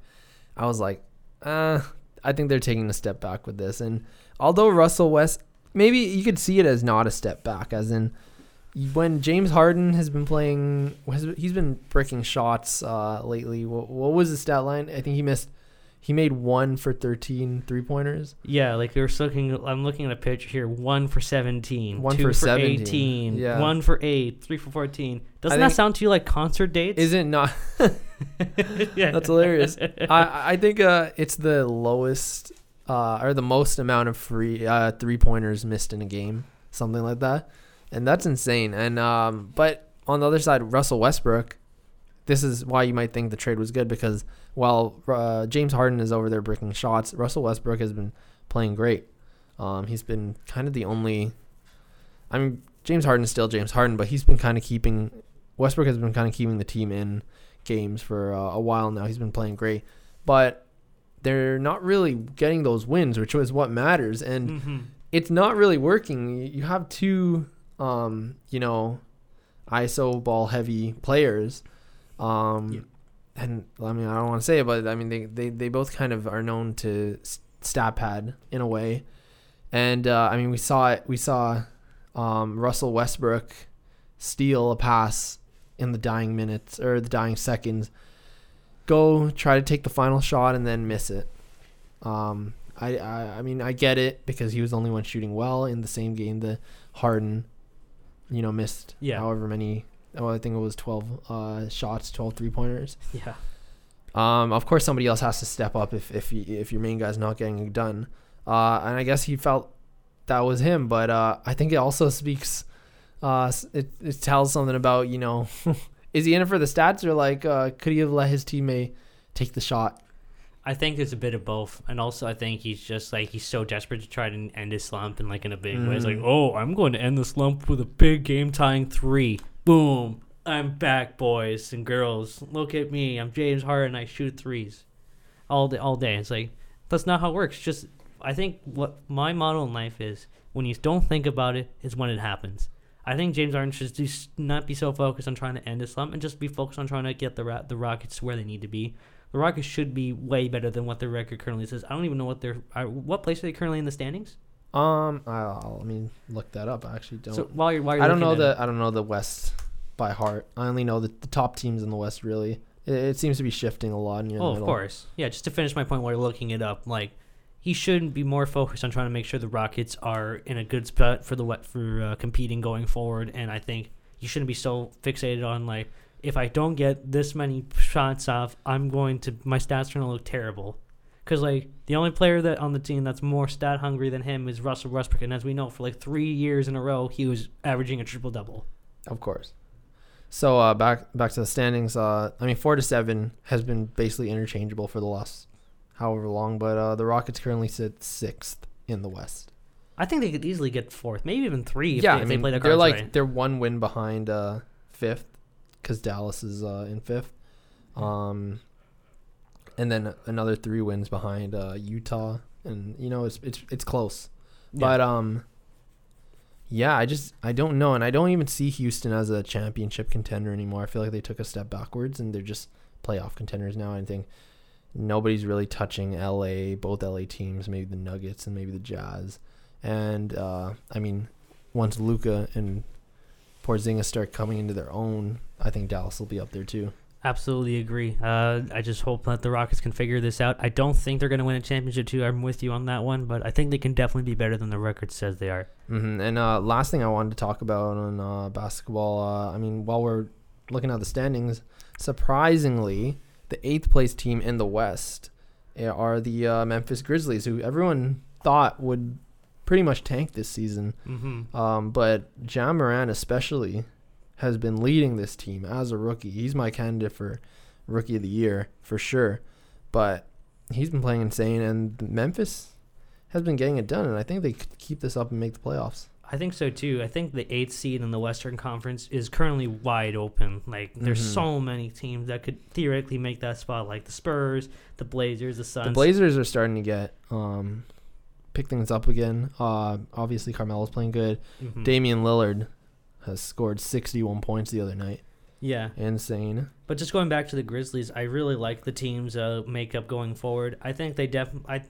I was like, uh, I think they're taking a step back with this. And although Russell West, maybe you could see it as not a step back, as in when James Harden has been playing, has, he's been breaking shots uh, lately. What, what was the stat line? I think he missed. He made one for 13 three pointers. yeah, like you're looking. I'm looking at a picture here. One for 17, One two for for 17, 18, yeah. one for eight, three for 14. Doesn't that sound to you like concert dates? Isn't not yeah. <laughs> <laughs> That's hilarious. I I think uh, it's the lowest uh, or the most amount of free uh, three pointers missed in a game, something like that, and that's insane. And um, but on the other side, Russell Westbrook. This is why you might think the trade was good because while uh, James Harden is over there breaking shots, Russell Westbrook has been playing great. Um, he's been kind of the only. I mean, James Harden is still James Harden, but he's been kind of keeping Westbrook has been kind of keeping the team in games for uh, a while now. He's been playing great, but they're not really getting those wins, which was what matters. And Mhm. it's not really working. You- You have two, um, you know, ISO ball heavy players. Um, Yeah. And I mean, I don't want to say it, but I mean, they, they, they both kind of are known to s- stat pad in a way. And uh, I mean, we saw it. We saw um, Russell Westbrook steal a pass in the dying minutes or the dying seconds. Go try to take the final shot and then miss it. Um, I, I I mean I get it because he was the only one shooting well in the same game that Harden, you know, missed Yeah. however many. Oh, I think it was twelve uh, shots, 12 three pointers. Yeah. Um, of course, somebody else has to step up if if you, if your main guy's not getting it done. Uh, and I guess he felt that was him, but uh, I think it also speaks. Uh, it it tells something about you know, <laughs> is he in it for the stats or like uh, could he have let his teammate take the shot? I think it's a bit of both, and also I think he's just like he's so desperate to try to end his slump and like in a big way. It's like, Mhm. oh, I'm going to end the slump with a big game tying three. Boom! I'm back, boys and girls. Look at me. I'm James Harden. I shoot threes all day. All day. It's like that's not how it works. Just I think what my motto in life is: when you don't think about it, is when it happens. I think James Harden should just not be so focused on trying to end his slump and just be focused on trying to get the Ra- the Rockets to where they need to be. The Rockets should be way better than what their record currently says. I don't even know what their uh, what place are they currently in the standings. Um, I'll, let me look that up. I actually don't. So while you're while you're I don't know the I don't know the West by heart. I only know the, the top teams in the West. Really, it, it seems to be shifting a lot. It- the oh, of course, yeah. Just to finish my point, while you're looking it up, like he shouldn't be more focused on trying to make sure the Rockets are in a good spot for the wet for uh, competing going forward. And I think you shouldn't be so fixated on like if I don't get this many shots off, I'm going to my stats are gonna look terrible. Because like the only player that on the team that's more stat hungry than him is Russell Westbrook, and as we know, for like three years in a row, he was averaging a triple double. Of course. So uh, back back to the standings. Uh, I mean, four to seven has been basically interchangeable for the last however long, but uh, the Rockets currently sit sixth in the West. I think they could easily get fourth, maybe even three. If yeah, they, I mean, they they're like right. they're one win behind uh, fifth because Dallas is uh, in fifth, um, and then another three wins behind uh, Utah, and you know it's it's it's close. Yeah. But um yeah, I just I don't know and I don't even see Houston as a championship contender anymore. I feel like they took a step backwards and they're just playoff contenders now. I think nobody's really touching LA, both LA teams, maybe the Nuggets and maybe the Jazz. And uh I mean, once Luka and Porzingis start coming into their own, I think Dallas will be up there too. Absolutely agree. Uh, I just hope that the Rockets can figure this out. I don't think they're going to win a championship too. I'm with you on that one, but I think they can definitely be better than the record says they are. hmm And uh, last thing I wanted to talk about on uh, basketball, uh, I mean, while we're looking at the standings, surprisingly, the eighth place team in the West eh, are the uh, Memphis Grizzlies, who everyone thought would pretty much tank this season. Mm-hmm. Um, but Ja Morant especially has been leading this team as a rookie. He's my candidate for rookie of the year for sure. But he's been playing insane, and Memphis has been getting it done, and I think they could keep this up and make the playoffs. I think so too. I think the eighth seed in the Western Conference is currently wide open. Like there's Mhm. so many teams that could theoretically make that spot, like the Spurs, the Blazers, the Suns. The Blazers are starting to get um, pick things up again. Uh, obviously Carmelo's playing good. Mhm. Damian Lillard has scored 61 points the other night. Yeah. Insane. But just going back to the Grizzlies, I really like the team's uh, makeup going forward. I think they def. I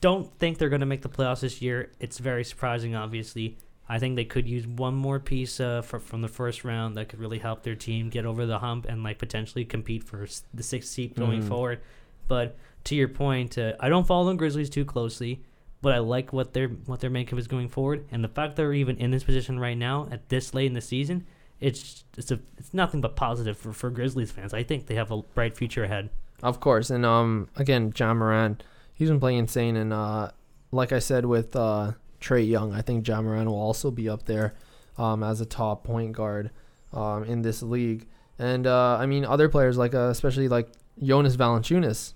don't think they're going to make the playoffs this year. It's very surprising, obviously. I think they could use one more piece uh, fr- from the first round that could really help their team get over the hump and like potentially compete for the sixth seed going Mhm. forward. But to your point, uh, I don't follow the Grizzlies too closely, but I like what their what their makeup is going forward, and the fact they're even in this position right now at this late in the season it's it's a it's nothing but positive for, for Grizzlies fans. I think they have a bright future ahead. Of course. And um, again, Ja Morant, he's been playing insane. And uh, like I said with uh, Trae Young, I think Ja Morant will also be up there um, as a top point guard um, in this league. And uh, I mean, other players like uh, especially like Jonas Valanciunas,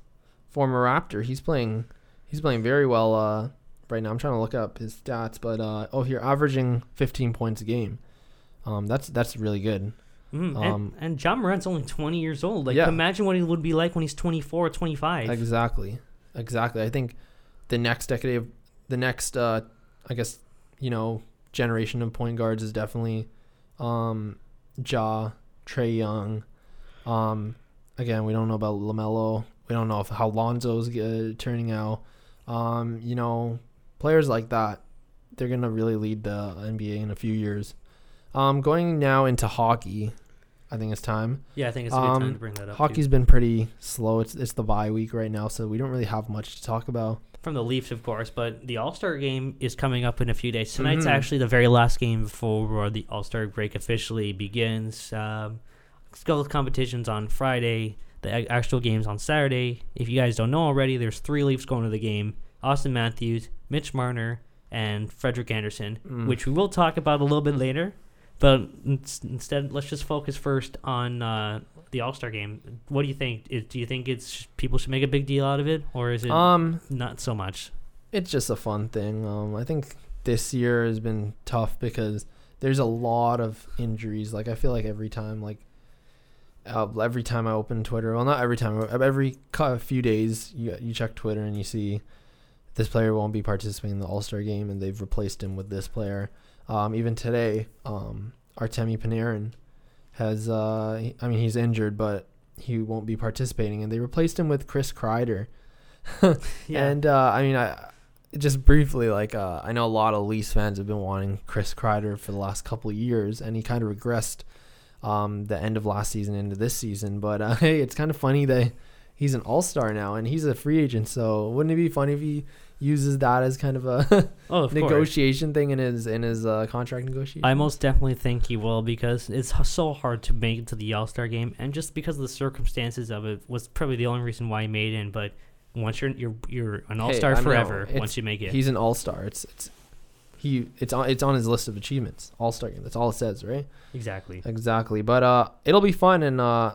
former Raptor, he's playing he's playing very well uh, right now. I'm trying to look up his stats, but uh, oh, here averaging 15 points a game. Um, that's that's really good. Mm, Um, and, and Ja Morant's only 20 years old. Like, Yeah. imagine what he would be like when he's 24 or 25. Exactly. Exactly. I think the next decade of the next uh I guess, you know, generation of point guards is definitely um Ja, Trae Young. Um again, we don't know about LaMelo. We don't know if how Lonzo's uh, turning out. Um, you know, players like that, they're gonna really lead the NBA in a few years. Um, going now into hockey, I think it's time. Yeah, I think it's a good time Um, to bring that up. too. Hockey's been pretty slow. It's it's the bye week right now, so we don't really have much to talk about. from the Leafs, of course, but the All Star game is coming up in a few days. Tonight's Mhm. actually the very last game before the All Star break officially begins. Um, skills competitions on Friday. The actual game's on Saturday. If you guys don't know already, there's three Leafs going to the game: Auston Matthews, Mitch Marner, and Frederik Andersen, Mm. which we will talk about a little bit later. But instead, let's just focus first on uh, the All Star game. What do you think? Do you think it's people should make a big deal out of it, or is it Um, not so much? it's just a fun thing. Um, I think this year has been tough because there's a lot of injuries. Like I feel like every time, like uh, every time I open Twitter, well, not every time, every few days, you you check Twitter and you see this player won't be participating in the All Star game, and they've replaced him with this player. Um, even today, um, Artemi Panarin has, uh, I mean, he's injured, but he won't be participating, and they replaced him with Chris Kreider. <laughs> yeah. And uh, I mean, I just briefly like uh, I know a lot of Leafs fans have been wanting Chris Kreider for the last couple of years, and he kind of regressed um, the end of last season into this season. But uh, <laughs> hey, it's kind of funny that he's an All Star now, and he's a free agent. So wouldn't it be funny if he uses that as kind of a <laughs> oh, of course. negotiation thing in his in his uh, contract negotiation? I most definitely think he will because it's so hard to make it to the All Star game, and just because of the circumstances of it was probably the only reason why he made it in. But once you're you're you're an All Star know, forever once you make it. He's an All Star. It's it's he it's on it's on his list of achievements. All Star game. That's all it says, right? Exactly. Exactly. But uh it'll be fun and uh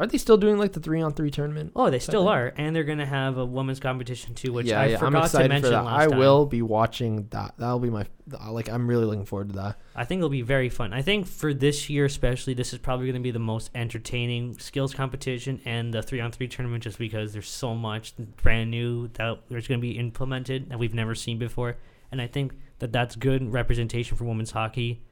are they still doing like the three on three tournament? Oh, they still are, and they're gonna have a women's competition too, which yeah, I yeah, I'm forgot to excited mention for that. last I time. will be watching that. That'll be my uh, like I'm really looking forward to that. I think it'll be very fun. I think for this year especially, this is probably going to be the most entertaining skills competition and the three on three tournament, just because there's so much brand new that there's going to be implemented that we've never seen before, and I think that that's good representation for women's hockey,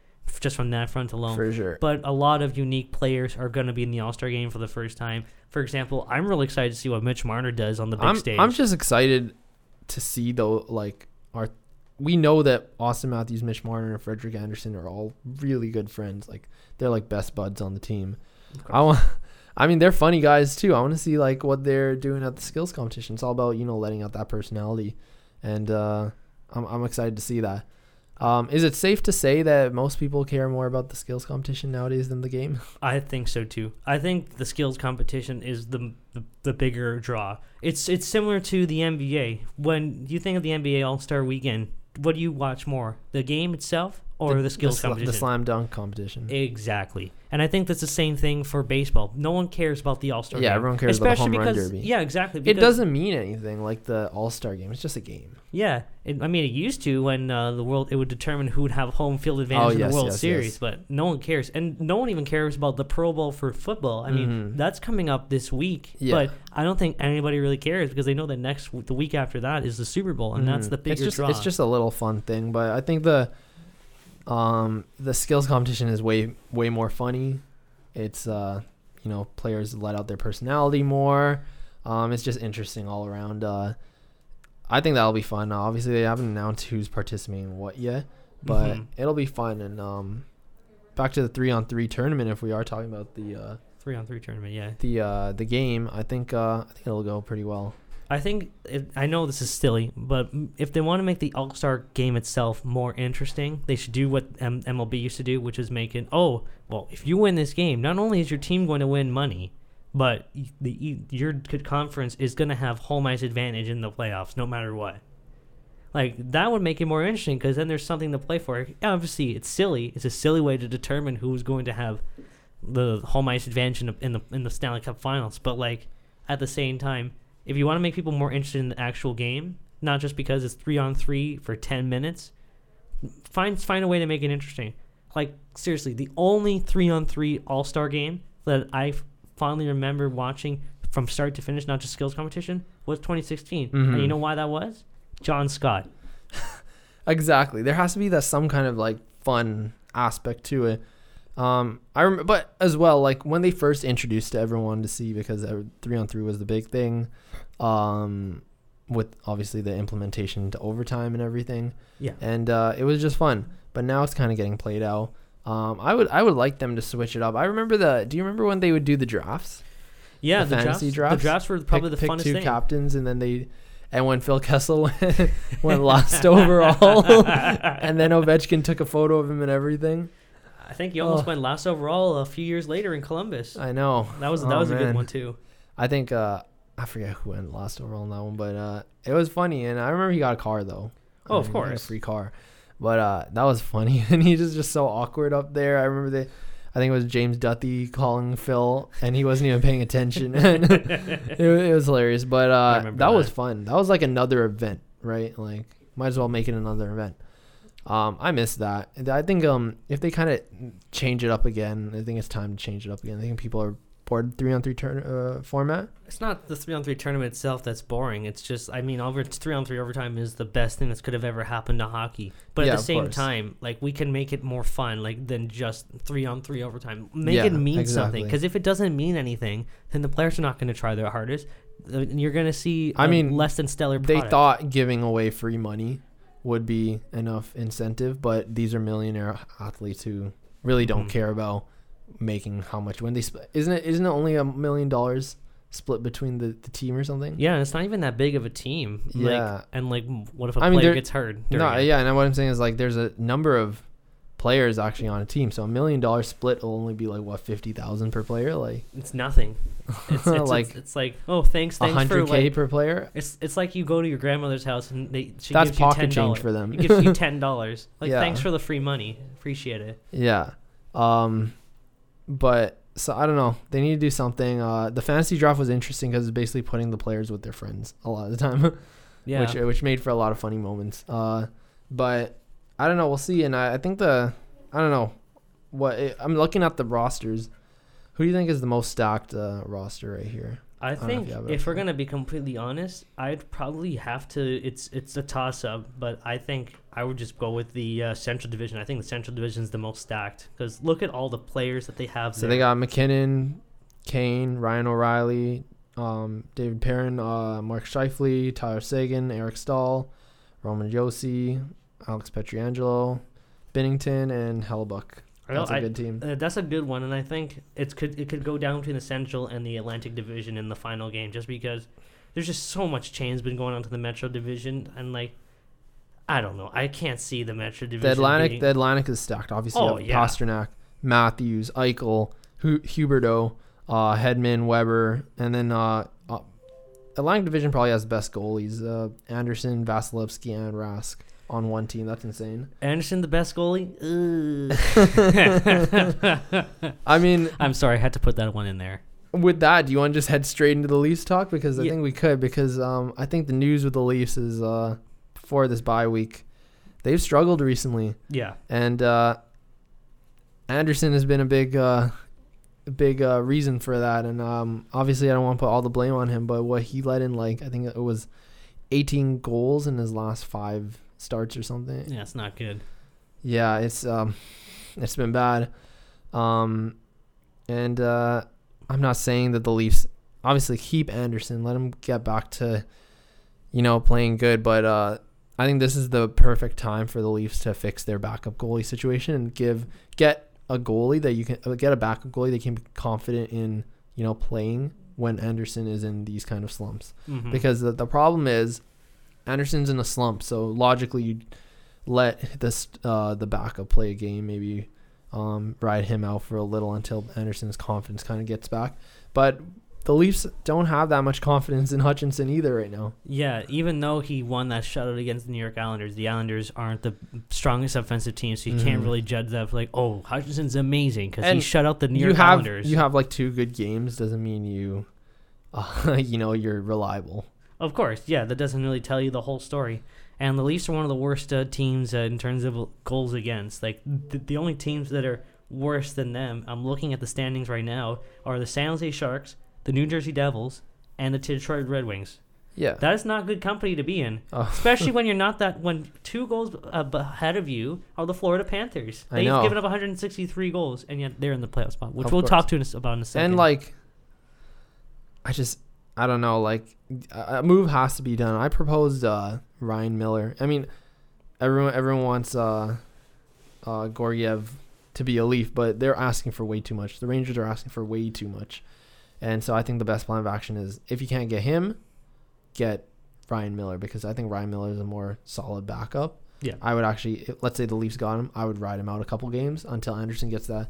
just from that front alone. For sure. but a lot of unique players are going to be in the All Star game for the first time. For example, I'm really excited to see what Mitch Marner does on the big I'm stage. I'm just excited to see though like our we know that Auston Matthews, Mitch Marner, and Frederik Andersen are all really good friends. Like they're like best buds on the team. I want. <laughs> I mean, they're funny guys too. I want to see like what they're doing at the skills competition. It's all about you know letting out that personality, and uh, I'm I'm excited to see that. Um, is it safe to say that most people care more about the skills competition nowadays than the game? <laughs> I think so too. I think the skills competition is the, the the bigger draw. It's it's similar to the NBA. When you think of the NBA All Star Weekend, what do you watch more, the game itself or the, skills sla- competition? the slam dunk competition. Exactly, and I think that's the same thing for baseball. No one cares about the All Star. Yeah, game, everyone cares about the especially home run because derby. yeah, exactly. it doesn't mean anything like the All Star game. It's just a game. Yeah, it, I mean it used to when uh, the world it would determine who would have home field advantage in Oh, yes, the World yes, Series, yes. but no one cares, and no one even cares about the Pro Bowl for football. I mean Mhm. that's coming up this week, Yeah. but I don't think anybody really cares because they know that next the week after that is the Super Bowl, and that's Mhm. the bigger it's just, draw. It's just a little fun thing, but I think the um the skills competition is way way more funny. It's uh you know players let out their personality more. Um, it's just interesting all around. Uh, I think that'll be fun. Uh, obviously, they haven't announced who's participating in what yet, but Mhm. it'll be fun. And um, back to the three on three tournament. If we are talking about the uh, three on three tournament. Yeah, the uh, the game, I think uh, I think it'll go pretty well. I think it, I know this is silly, but if they want to make the All Star game itself more interesting, they should do what M- MLB used to do, which is make it. Oh, well, if you win this game, not only is your team going to win money, but the your conference is going to have home ice advantage in the playoffs, no matter what. Like that would make it more interesting because then there's something to play for. Obviously, it's silly. It's a silly way to determine who's going to have the home ice advantage in the in the, in the Stanley Cup Finals. But like at the same time, if you want to make people more interested in the actual game, not just because it's three on three for ten minutes, find find a way to make it interesting. Like seriously, the only three on three All Star game that I fondly remember watching from start to finish, not just skills competition, was 2016. And you know why that was? John Scott. <laughs> Exactly. There has to be that some kind of like fun aspect to it. Um, I remember, but as well, like when they first introduced to everyone to see because three on three was the big thing. Um, with obviously the implementation to overtime and everything. Yeah. and uh, it was just fun. But now it's kind of getting played out. Um, I would I would like them to switch it up. I remember the. Do you remember when they would do the drafts? Yeah, The the, fantasy drafts, drafts? The drafts were probably pick, the pick funnest two thing. captains, and then they, and when Phil Kessel went, <laughs> went last overall, <laughs> and then Ovechkin took a photo of him and everything. I think he almost Oh. went last overall a few years later in Columbus. I know That was that Oh, was a good one too. I think uh, I forget who went last overall in that one, but uh, it was funny, and I remember he got a car though. Oh, of I mean, got course. a free car. But uh, that was funny, <laughs> and he was just so awkward up there. I remember they, I think it was James Duthie calling Phil, and he wasn't even paying attention. <laughs> <laughs> it, it was hilarious, but uh, remember that, was fun. That was like another event, right? Like, might as well make it another event. Um, I miss that. And I think um, if they kind of change it up again, I think it's time to change it up again. I think people are bored three on three turn uh, format. It's not the three on three tournament itself that's boring. It's just I mean over three on three overtime is the best thing that could have ever happened to hockey. But Yeah, at the same course. time, like we can make it more fun, like than just three on three overtime. Make Yeah, it mean something. Because if it doesn't mean anything, then the players are not going to try their hardest. Uh, and You're going to see. I mean, less than stellar. They thought giving away free money would be enough incentive, but these are millionaire athletes who really don't Mhm. care about making how much when they split. Isn't it? Isn't it only a million dollars split between the, the team or something? Yeah, and it's not even that big of a team. Like, Yeah. and like, what if a I mean, player gets hurt? No, it? yeah, and what I'm saying is like there's a number of players actually on a team, so a million dollar split will only be like what fifty thousand per player, like It's nothing. <laughs> It's, it's Like, like it's, like oh thanks thanks for hundred k like per player. it's it's like you go to your grandmother's house and they she That's gives you pocket ten change for them. It gives you <laughs> ten dollars. Like Yeah. thanks for the free money. Appreciate it. Yeah. Um, but so I don't know. They need to do something. Uh, the fantasy draft was interesting because it's basically putting the players with their friends a lot of the time, <laughs> Yeah. which which made for a lot of funny moments. Uh, but I don't know. We'll see. And I, I think the I don't know what it, I'm looking at the rosters. Who do you think is the most stacked uh, roster right here? I if think if we're gonna be completely honest, I'd probably have to. It's it's a toss up, but I think I would just go with the uh, Central Division. I think the Central Division is the most stacked because look at all the players that they have. So there. they got MacKinnon, Kane, Ryan O'Reilly, um, David Perron, uh, Mark Scheifele, Tyler Seguin, Eric Staal, Roman Josi, Alex Pietrangelo, Binnington, and Hellebuyck. I That's a good team. Uh, that's a good one, and I think it's could it could go down between the Central and the Atlantic Division in the final game, just because there's just so much change been going on to the Metro Division, and like I don't know, I can't see the Metro Division. The Atlantic, beating- the Atlantic is stacked. Obviously, Oh, yeah. Pastrnak, Matthews, Eichel, Hu- Huberdeau, uh, Hedman, Weber, and then uh, uh, Atlantic Division probably has the best goalies: uh, Andersen, Vasilevskiy, and Rask on one team. That's insane. Andersen, the best goalie. <laughs> I mean, I'm sorry, I had to put that one in there. with that, do you want to just head straight into the Leafs talk? Because I Yeah. think we could. Because um, I think the news with the Leafs is uh, before this bye week, they've struggled recently, Yeah, and uh, Andersen has been a big, uh, big uh, reason for that. And um, obviously, I don't want to put all the blame on him, but what he let in, like I think it was 18 goals in his last five starts or something. yeah, it's not good. Yeah, it's um, it's been bad. Um, and uh, I'm not saying that the Leafs obviously keep Andersen, let him get back to, you know, playing good. But uh, I think this is the perfect time for the Leafs to fix their backup goalie situation and give get a goalie that you can uh, get a backup goalie that can be confident in, you know, playing when Andersen is in these kind of slumps Mhm. because the, the problem is Andersen's in a slump. So logically, you'd let this uh, the backup play a game, maybe um, ride him out for a little until Andersen's confidence kind of gets back. But the Leafs don't have that much confidence in Hutchinson either right now. Yeah, even though he won that shutout against the New York Islanders, the Islanders aren't the strongest offensive team, so you can't Mhm. really judge that. For like, oh, Hutchinson's amazing because he shut out the New you York have Islanders. you have like two good games doesn't mean you, uh, <laughs> you know, you're reliable. Of course, yeah, that doesn't really tell you the whole story. And the Leafs are one of the worst uh, teams uh, in terms of goals against. Like the, the only teams that are worse than them, I'm looking at the standings right now, are the San Jose Sharks, the New Jersey Devils, and the Detroit Red Wings. Yeah. That is not good company to be in, <laughs> Oh. especially when you're not that. <laughs> When two goals ahead of you are the Florida Panthers. They've given up 163 goals, and yet they're in the playoff spot, which Of we'll course. talk to in a, about in a second. And like, I just I don't know. Like a move has to be done. I proposed uh, Ryan Miller. I mean, everyone everyone wants uh, uh, Georgiev to be a Leaf, but they're asking for way too much. The Rangers are asking for way too much, and so I think the best plan of action is if you can't get him, get Ryan Miller because I think Ryan Miller is a more solid backup. Yeah. I would actually, let's say the Leafs got him, I would ride him out a couple games until Andersen gets that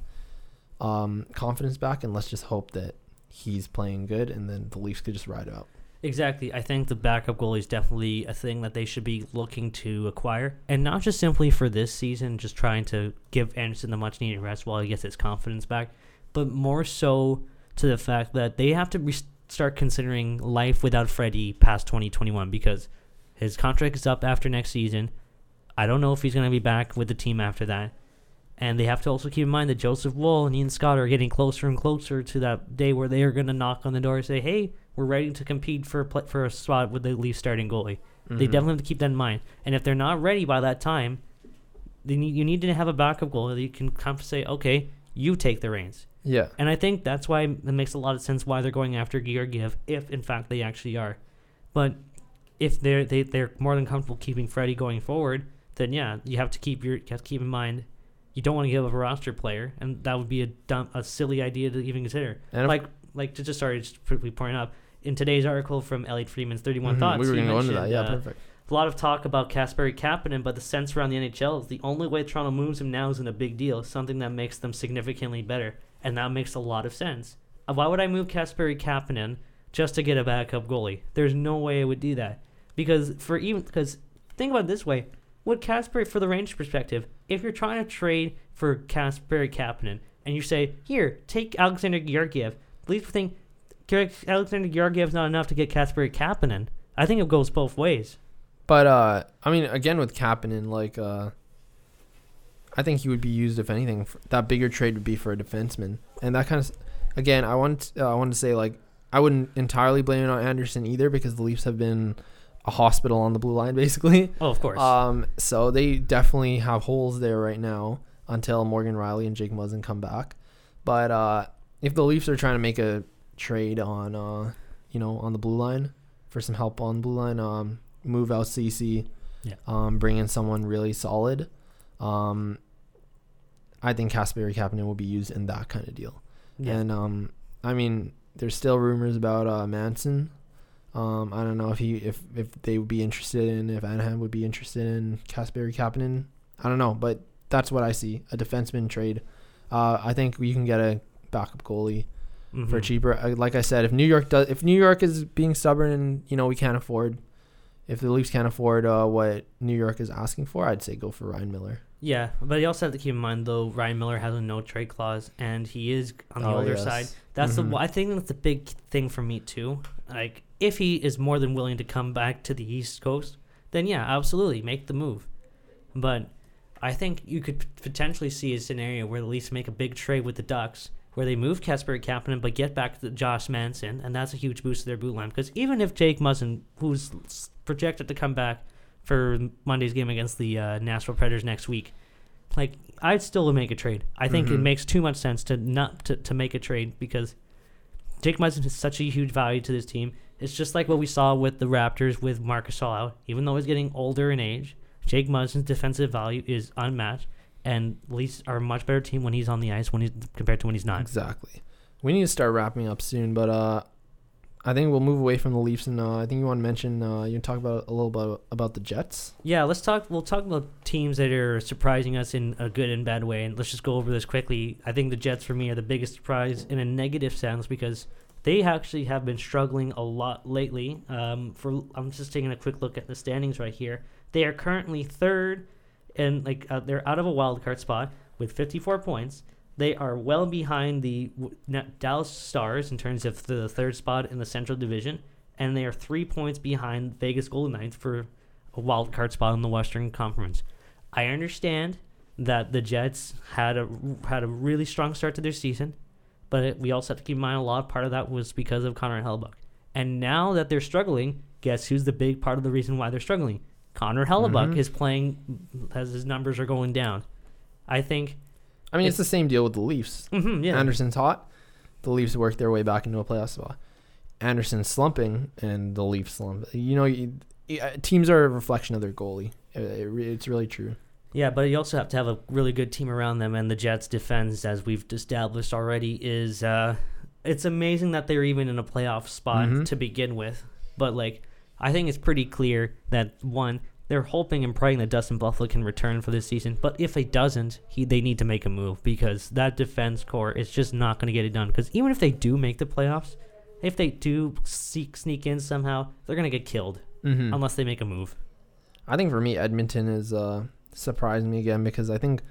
um, confidence back, and let's just hope that he's playing good, and then the Leafs could just ride out. Exactly. I think the backup goalie is definitely a thing that they should be looking to acquire, and not just simply for this season, just trying to give Andersen the much needed rest while he gets his confidence back, but more so to the fact that they have to re- start considering life without Freddie past 2021 because his contract is up after next season. I don't know if he's going to be back with the team after that. And they have to also keep in mind that Joseph Woll and Ian Scott are getting closer and closer to that day where they are going to knock on the door and say, "Hey, we're ready to compete for a for a spot with the Leafs starting goalie." They Mhm. definitely have to keep that in mind. And if they're not ready by that time, then you, you need to have a backup goalie that you can come say, "Okay, you take the reins." yeah, And I think that's why it makes a lot of sense why they're going after Georgiev, if in fact they actually are. But if they're they, they're more than comfortable keeping Freddie going forward, then yeah, you have to keep your you have to keep in mind you don't want to give up a roster player, and that would be a dumb, a silly idea to even consider. and like like to just sorry, just quickly point out in today's article from Elliotte Friedman's Thirty One Mhm, Thoughts, we were going to go into that. Yeah, uh, perfect. a lot of talk about Kasperi Kapanen, but the sense around the NHL is the only way Toronto moves him now isn't a big deal, something that makes them significantly better, and that makes a lot of sense. Uh, Why would I move Kasperi Kapanen just to get a backup goalie? There's no way I would do that because for even because think about it this way: with Kasperi for the Rangers perspective, if you're trying to trade for Kasperi Kapanen and you say, "Here, take Alexander Georgiev," at least think Alexander Georgiev's not enough to get Kasperi Kapanen. I think it goes both ways. But uh, I mean, again with Kapanen, like uh, I think he would be used if anything. For, that bigger trade would be for a defenseman, and that kind of, again, I want uh, I want to say like I wouldn't entirely blame it on Andersen either because the Leafs have been a hospital on the blue line <laughs> basically. Oh, of course. Um, so they definitely have holes there right now until Morgan Rielly and Jake Muzzin come back. But uh, if the Leafs are trying to make a trade on, uh, you know, on the blue line for some help on blue line, um, move out Ceci, Yeah. um, bring in someone really solid. Um, I think Kasperi Kapanen will be used in that kind of deal. yeah. And um, I mean, there's still rumors about uh, Manson. Um, I don't know if he if if they would be interested in if Anaheim would be interested in Kasperi Kapanen. I don't know, but that's what I see a defenseman trade. Uh, I think you can get a backup goalie for Mhm. cheaper. Uh, Like I said, if New York does, if New York is being stubborn and you know we can't afford, if the Leafs can't afford uh, what New York is asking for, I'd say go for Ryan Miller. Yeah, but you also have to keep in mind though Ryan Miller has a no trade clause, and he is on the Oh, older yes. side. That's Mhm. the I think that's the big thing for me too. Like if he is more than willing to come back to the East Coast, then yeah, absolutely make the move. But I think you could p- potentially see a scenario where the Leafs make a big trade with the Ducks, where they move Casper Kapanen but get back to Josh Manson, and that's a huge boost to their boot line. Because even if Jake Muzzin, who's projected to come back for Monday's game against the uh, Nashville Predators next week, like I'd still make a trade. I think it Mhm. makes too much sense to not to, to make a trade because Jake Muzzin is such a huge value to this team. It's just like what we saw with the Raptors with Marc Gasol out. Even though he's getting older in age, Jake Muzzin's defensive value is unmatched, and Leafs are a much better team when he's on the ice when he's compared to when he's not. Exactly. We need to start wrapping up soon, but uh, I think we'll move away from the Leafs, and uh, I think you want to mention uh, you talk about a little bit about the Jets. Yeah, let's talk. We'll talk about teams that are surprising us in a good and bad way, and let's just go over this quickly. I think the Jets for me are the biggest surprise in a negative sense because they actually have been struggling a lot lately. Um, for I'm just taking a quick look at the standings right here. They are currently third, and like uh, they're out of a wild card spot with 54 points. They are well behind the Dallas Stars in terms of the third spot in the Central Division, and they are three points behind Vegas Golden Knights for a wild card spot in the Western Conference. I understand that the Jets had a had a really strong start to their season, but it, we also have to keep in mind a lot of part of that was because of Connor Hellebuyck. And now that they're struggling, guess who's the big part of the reason why they're struggling? Connor Hellebuyck Mhm. is playing as his numbers are going down. I think, I mean, it's, It's- the same deal with the Leafs. mhm, yeah, Andersen's hot. The Leafs work their way back into a playoff spot. Andersen slumping and the Leafs slump. You know, you, uh, teams are a reflection of their goalie. It, it, it's really true. Yeah, but you also have to have a really good team around them, and the Jets' defense, as we've established already, is uh, it's amazing that they're even in a playoff spot Mhm. to begin with. But like, I think it's pretty clear that one, they're hoping and praying that Dustin Byfuglien can return for this season. But if he doesn't, he they need to make a move because that defense core is just not going to get it done. Because even if they do make the playoffs, if they do seek, sneak in somehow, they're going to get killed Mm-hmm. unless they make a move. I think for me, Edmonton is uh, surprised me again because I think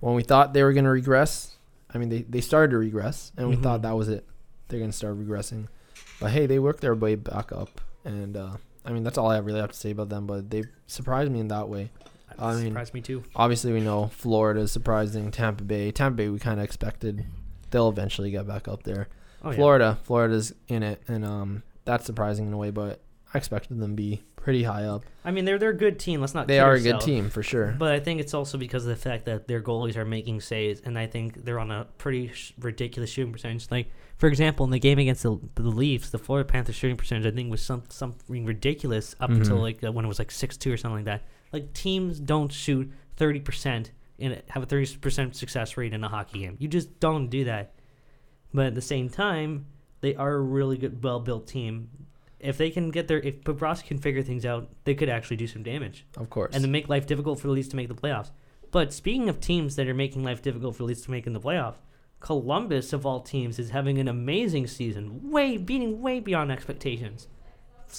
when we thought they were going to regress, I mean, they, they started to regress, and we Mhm. thought that was it. They're going to start regressing. But hey, they worked their way back up. And uh, I mean, that's all I really have to say about them, but they surprised me in that way. I mean- surprised me too. Obviously, we know Florida is surprising. Tampa Bay, Tampa Bay, we kind of expected they'll eventually get back up there. Oh, yeah. Florida, Florida's in it, and um, that's surprising in a way, but I expected them to be pretty high up. I mean, they're they're a good team. Let's not. They are a good team for sure. But I think it's also because of the fact that their goalies are making saves, and I think they're on a pretty sh- ridiculous shooting percentage. Like, for example, in the game against the, the Leafs, the Florida Panthers shooting percentage I think was some something ridiculous up until Mhm. like uh, when it was like six two or something like that. Like teams don't shoot thirty percent and have a thirty percent success rate in a hockey game. You just don't do that. But at the same time, they are a really good, well built team. If they can get their, if Bobrovsky can figure things out, they could actually do some damage Of course. and to make life difficult for the Leafs to make the playoffs. But speaking of teams that are making life difficult for the Leafs to make in the playoffs, Columbus of all teams is having an amazing season, way beating way beyond expectations.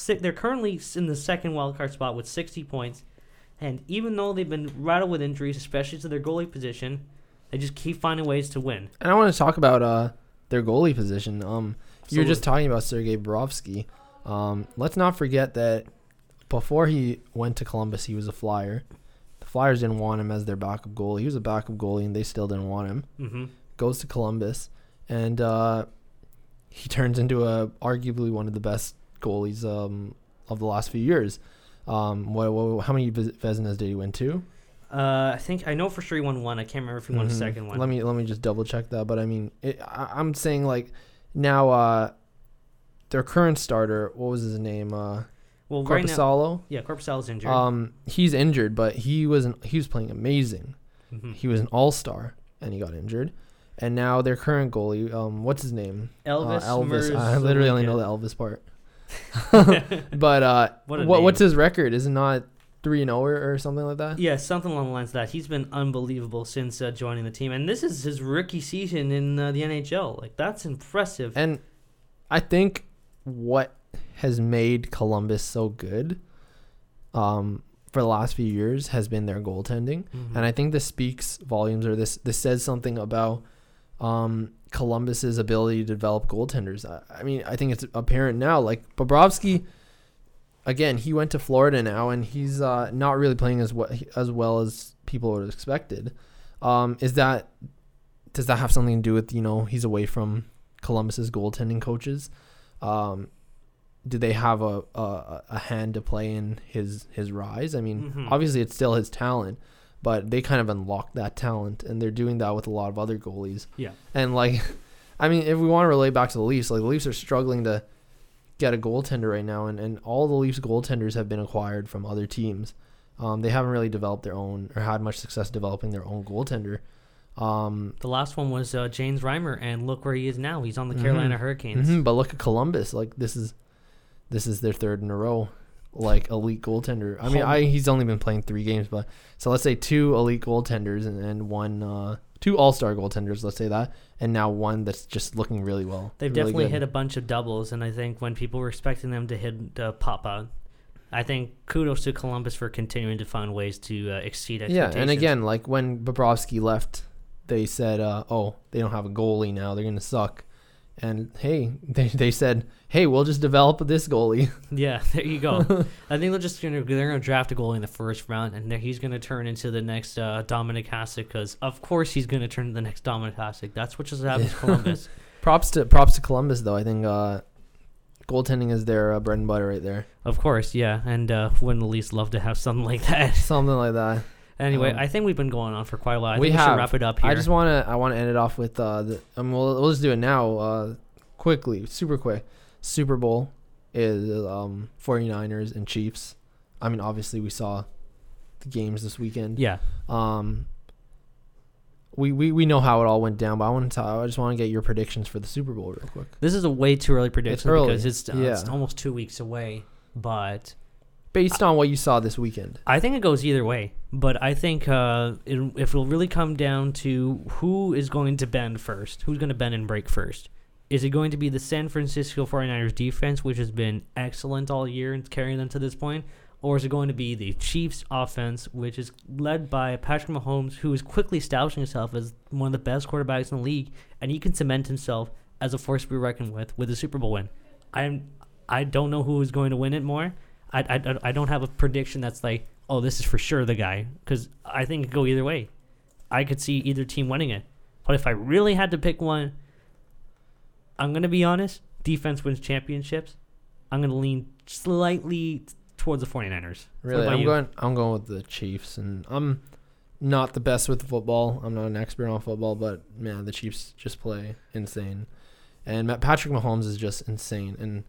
They're currently in the second wildcard spot with 60 points, and even though they've been rattled with injuries, especially to their goalie position, they just keep finding ways to win. and I want to talk about uh, their goalie position. Um, you were just talking about Sergei Bobrovsky. Um, let's not forget that before he went to Columbus, he was a Flyer. The Flyers didn't want him as their backup goalie. He was a backup goalie, and they still didn't want him. hmm Goes to Columbus, and uh, he turns into a arguably one of the best goalies um, of the last few years. Um, what, what, how many Vezinas did he win? Two. Uh, I think I know for sure he won one. I can't remember if he won a Mhm. second one. Let me let me just double check that. But I mean, it, I, I'm saying like now uh, their current starter, what was his name? Uh, well, right now, yeah, Korpisalo's injured. Um, he's injured, but he was an, he was playing amazing. Mhm. He was an all star, and he got injured. And now their current goalie, um, what's his name? Elvis. uh, Elvis. I literally only know the Elvis part. <laughs> <laughs> but uh, <laughs> What what's his record? Is it not three and zero or, or something like that? Yeah, something along the lines of that. He's been unbelievable since uh, joining the team, and this is his rookie season in uh, the NHL. Like that's impressive. And I think what has made Columbus so good um, for the last few years has been their goaltending. Mhm. And I think this speaks volumes or this this says something about um, Columbus's ability to develop goaltenders. I, I mean, I think it's apparent now. Like Bobrovsky, again, he went to Florida now, and he's uh, not really playing as well as well as people would have expected. Um, is that does that have something to do with you know he's away from Columbus's goaltending coaches? Um, do they have a, a a hand to play in his his rise? I mean, Mhm. obviously it's still his talent, but they kind of unlocked that talent, and they're doing that with a lot of other goalies. Yeah. And like, <laughs> I mean, if we want to relate back to the Leafs, like the Leafs are struggling to get a goaltender right now, and, and all the Leafs goaltenders have been acquired from other teams. Um, they haven't really developed their own or had much success developing their own goaltender. Um, the last one was uh, James Reimer, and look where he is now. He's on the Carolina Mhm. Hurricanes. mhm, but look at Columbus. Like this is this is their third in a row, like elite goaltender. I mean, I he's only been playing three games, but so let's say two elite goaltenders and, and one uh, two all star goaltenders. Let's say that, and now one that's just looking really well. They've really definitely good. hit a bunch of doubles, and I think when people were expecting them to hit uh, pop out, I think kudos to Columbus for continuing to find ways to uh, exceed Yeah, expectations. and again, like when Bobrovsky left, they said, uh, "Oh, they don't have a goalie now; they're gonna suck." And hey, <laughs> they, they said, "Hey, we'll just develop this goalie." <laughs> yeah, there you go. <laughs> I think they're just gonna they're gonna draft a goalie in the first round, and he's gonna turn into the next uh, Dominik Hasek because of course he's gonna turn into the next Dominik Hasek. That's what just happened to Columbus. props to props to Columbus, though. I think uh, goaltending is their uh, bread and butter right there. of course, yeah, and uh, wouldn't the least love to have something like that. Something like that. Anyway, Um, I think we've been going on for quite a while. I we think we have. should wrap it up here. I just want to I want to end it off with uh, the, mean, we'll, we'll just do it now, uh, quickly, super quick. Super Bowl is um 49ers and Chiefs. I mean, obviously we saw the games this weekend. Yeah. Um, we, we, we know how it all went down, but I want to I just want to get your predictions for the Super Bowl real quick. This is a way too early prediction early, because it's, uh, it's almost two weeks away. But Based on what you saw this weekend. I think it goes either way. But I think uh, it, if it'll really come down to who is going to bend first, who's going to bend and break first. Is it going to be the San Francisco 49ers defense, which has been excellent all year and carrying them to this point? Or is it going to be the Chiefs offense, which is led by Patrick Mahomes, who is quickly establishing himself as one of the best quarterbacks in the league, and he can cement himself as a force to be reckoned with with a Super Bowl win? I'm, I don't know who is going to win it more. I, I, I don't have a prediction that's like, oh, this is for sure the guy, because I think it could go either way. I could see either team winning it. But if I really had to pick one, I'm going to be honest. Defense wins championships. I'm going to lean slightly towards the 49ers. Really, I'm you? going. I'm going with the Chiefs, and I'm not the best with football. I'm not an expert on football, but man, the Chiefs just play insane, and Patrick Mahomes is just insane, and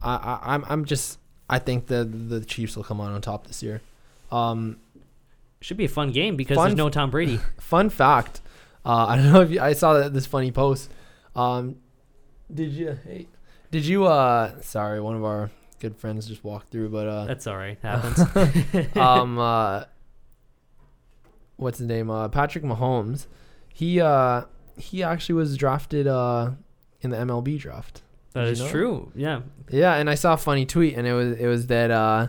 I, I I'm I'm just I think the the Chiefs will come out on top this year. Um, Should be a fun game because Fun there's no Tom Brady. <laughs> fun fact, uh, I don't know if you, I saw that, this funny post. Um, did you? Hey, did you? Uh, sorry, one of our good friends just walked through, but uh, That's all right. Happens. <laughs> um <laughs> uh what's his name uh Patrick Mahomes he uh he actually was drafted uh in the MLB draft that you know true. Yeah. yeah and I saw a funny tweet and it was it was that uh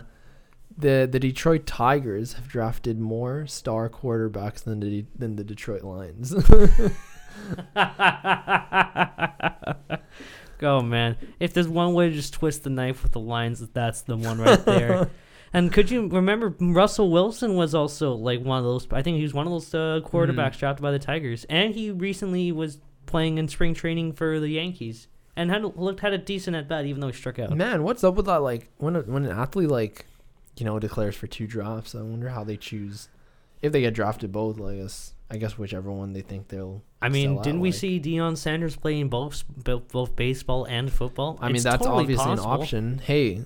the the Detroit Tigers have drafted more star quarterbacks than the than the Detroit Lions <laughs> Go man. If there's one way to just twist the knife with the lines, that's the one right there. <laughs> and could you remember Russell Wilson was also like one of those? I think he was one of those uh, quarterbacks drafted by the Tigers, and he recently was playing in spring training for the Yankees and had looked had a decent at bat even though he struck out. man what's up with that like when a, when an athlete like you know declares for two drafts I wonder how they choose if they get drafted both Like I guess I guess whichever one they think they'll I mean, didn't we like. see Deion Sanders playing both both, both baseball and football? I mean, It's that's totally obviously possible. an option. Hey,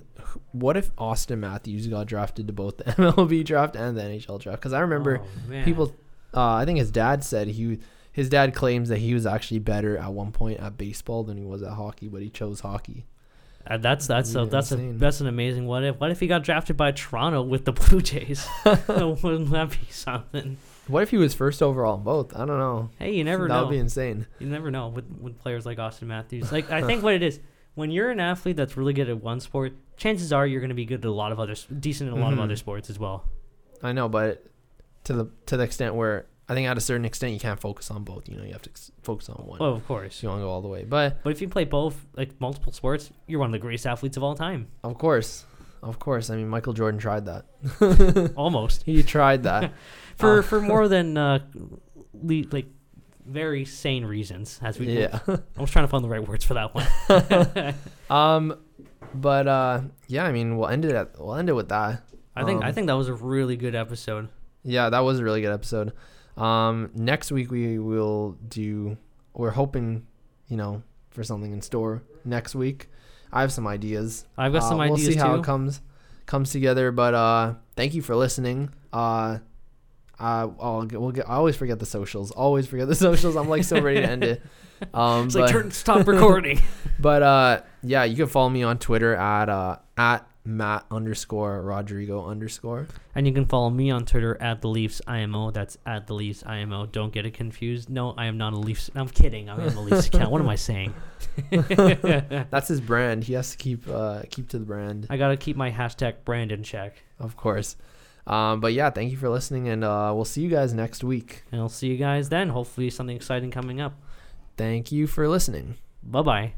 what if Auston Matthews got drafted to both the <laughs> MLB draft and the NHL draft? Because I remember Oh, people. Uh, I think his dad said he. His dad claims that he was actually better at one point at baseball than he was at hockey, but he chose hockey. Uh, that's that's a, that's a, that's an amazing what if. What if he got drafted by Toronto with the <laughs> Blue Jays? <laughs> <laughs> Wouldn't that be something? What if he was first overall in both? I don't know. Hey, you never that know. That would be insane. you never know with with players like Auston Matthews. Like I think what it is when you're an athlete that's really good at one sport, chances are you're going to be good at a lot of other decent in a lot of Mhm. other sports as well. I know, but to the to the extent where I think at a certain extent you can't focus on both. You know, you have to focus on one. Well, of course. you want to go all the way, but But if you play both like multiple sports, you're one of the greatest athletes of all time. of course, of course. I mean, Michael Jordan tried that. <laughs> Almost. He tried that. <laughs> for Uh, for <laughs> more than uh, le- like very sane reasons. As we, yeah. I was trying to find the right words for that one. Um, but uh, yeah, I mean, we'll end it at we'll end it with that. I think I Um, think that was a really good episode. Yeah, that was a really good episode. Um, next week we will do. We're hoping, you know, for something in store next week. I have some ideas. I've got Uh, some we'll ideas see how too. it comes comes together. But uh, thank you for listening. Uh, uh, I'll get, we'll get. I always forget the socials. Always forget the <laughs> socials. I'm like so ready to end it. <laughs> Um, it's but, like turn stop recording. <laughs> but uh, yeah, you can follow me on Twitter at uh at Matt underscore Rodrigo underscore. and you can follow me on Twitter at the Leafs IMO. That's at the Leafs IMO. Don't get it confused. No, I am not a Leafs. I'm kidding. I am not a Leafs account. What am I saying? <laughs> That's his brand. He has to keep uh keep to the brand, I gotta keep my hashtag brand in check. of course. Um, but yeah, thank you for listening, and uh, we'll see you guys next week. And I'll see you guys then. Hopefully, something exciting coming up. Thank you for listening. Bye bye.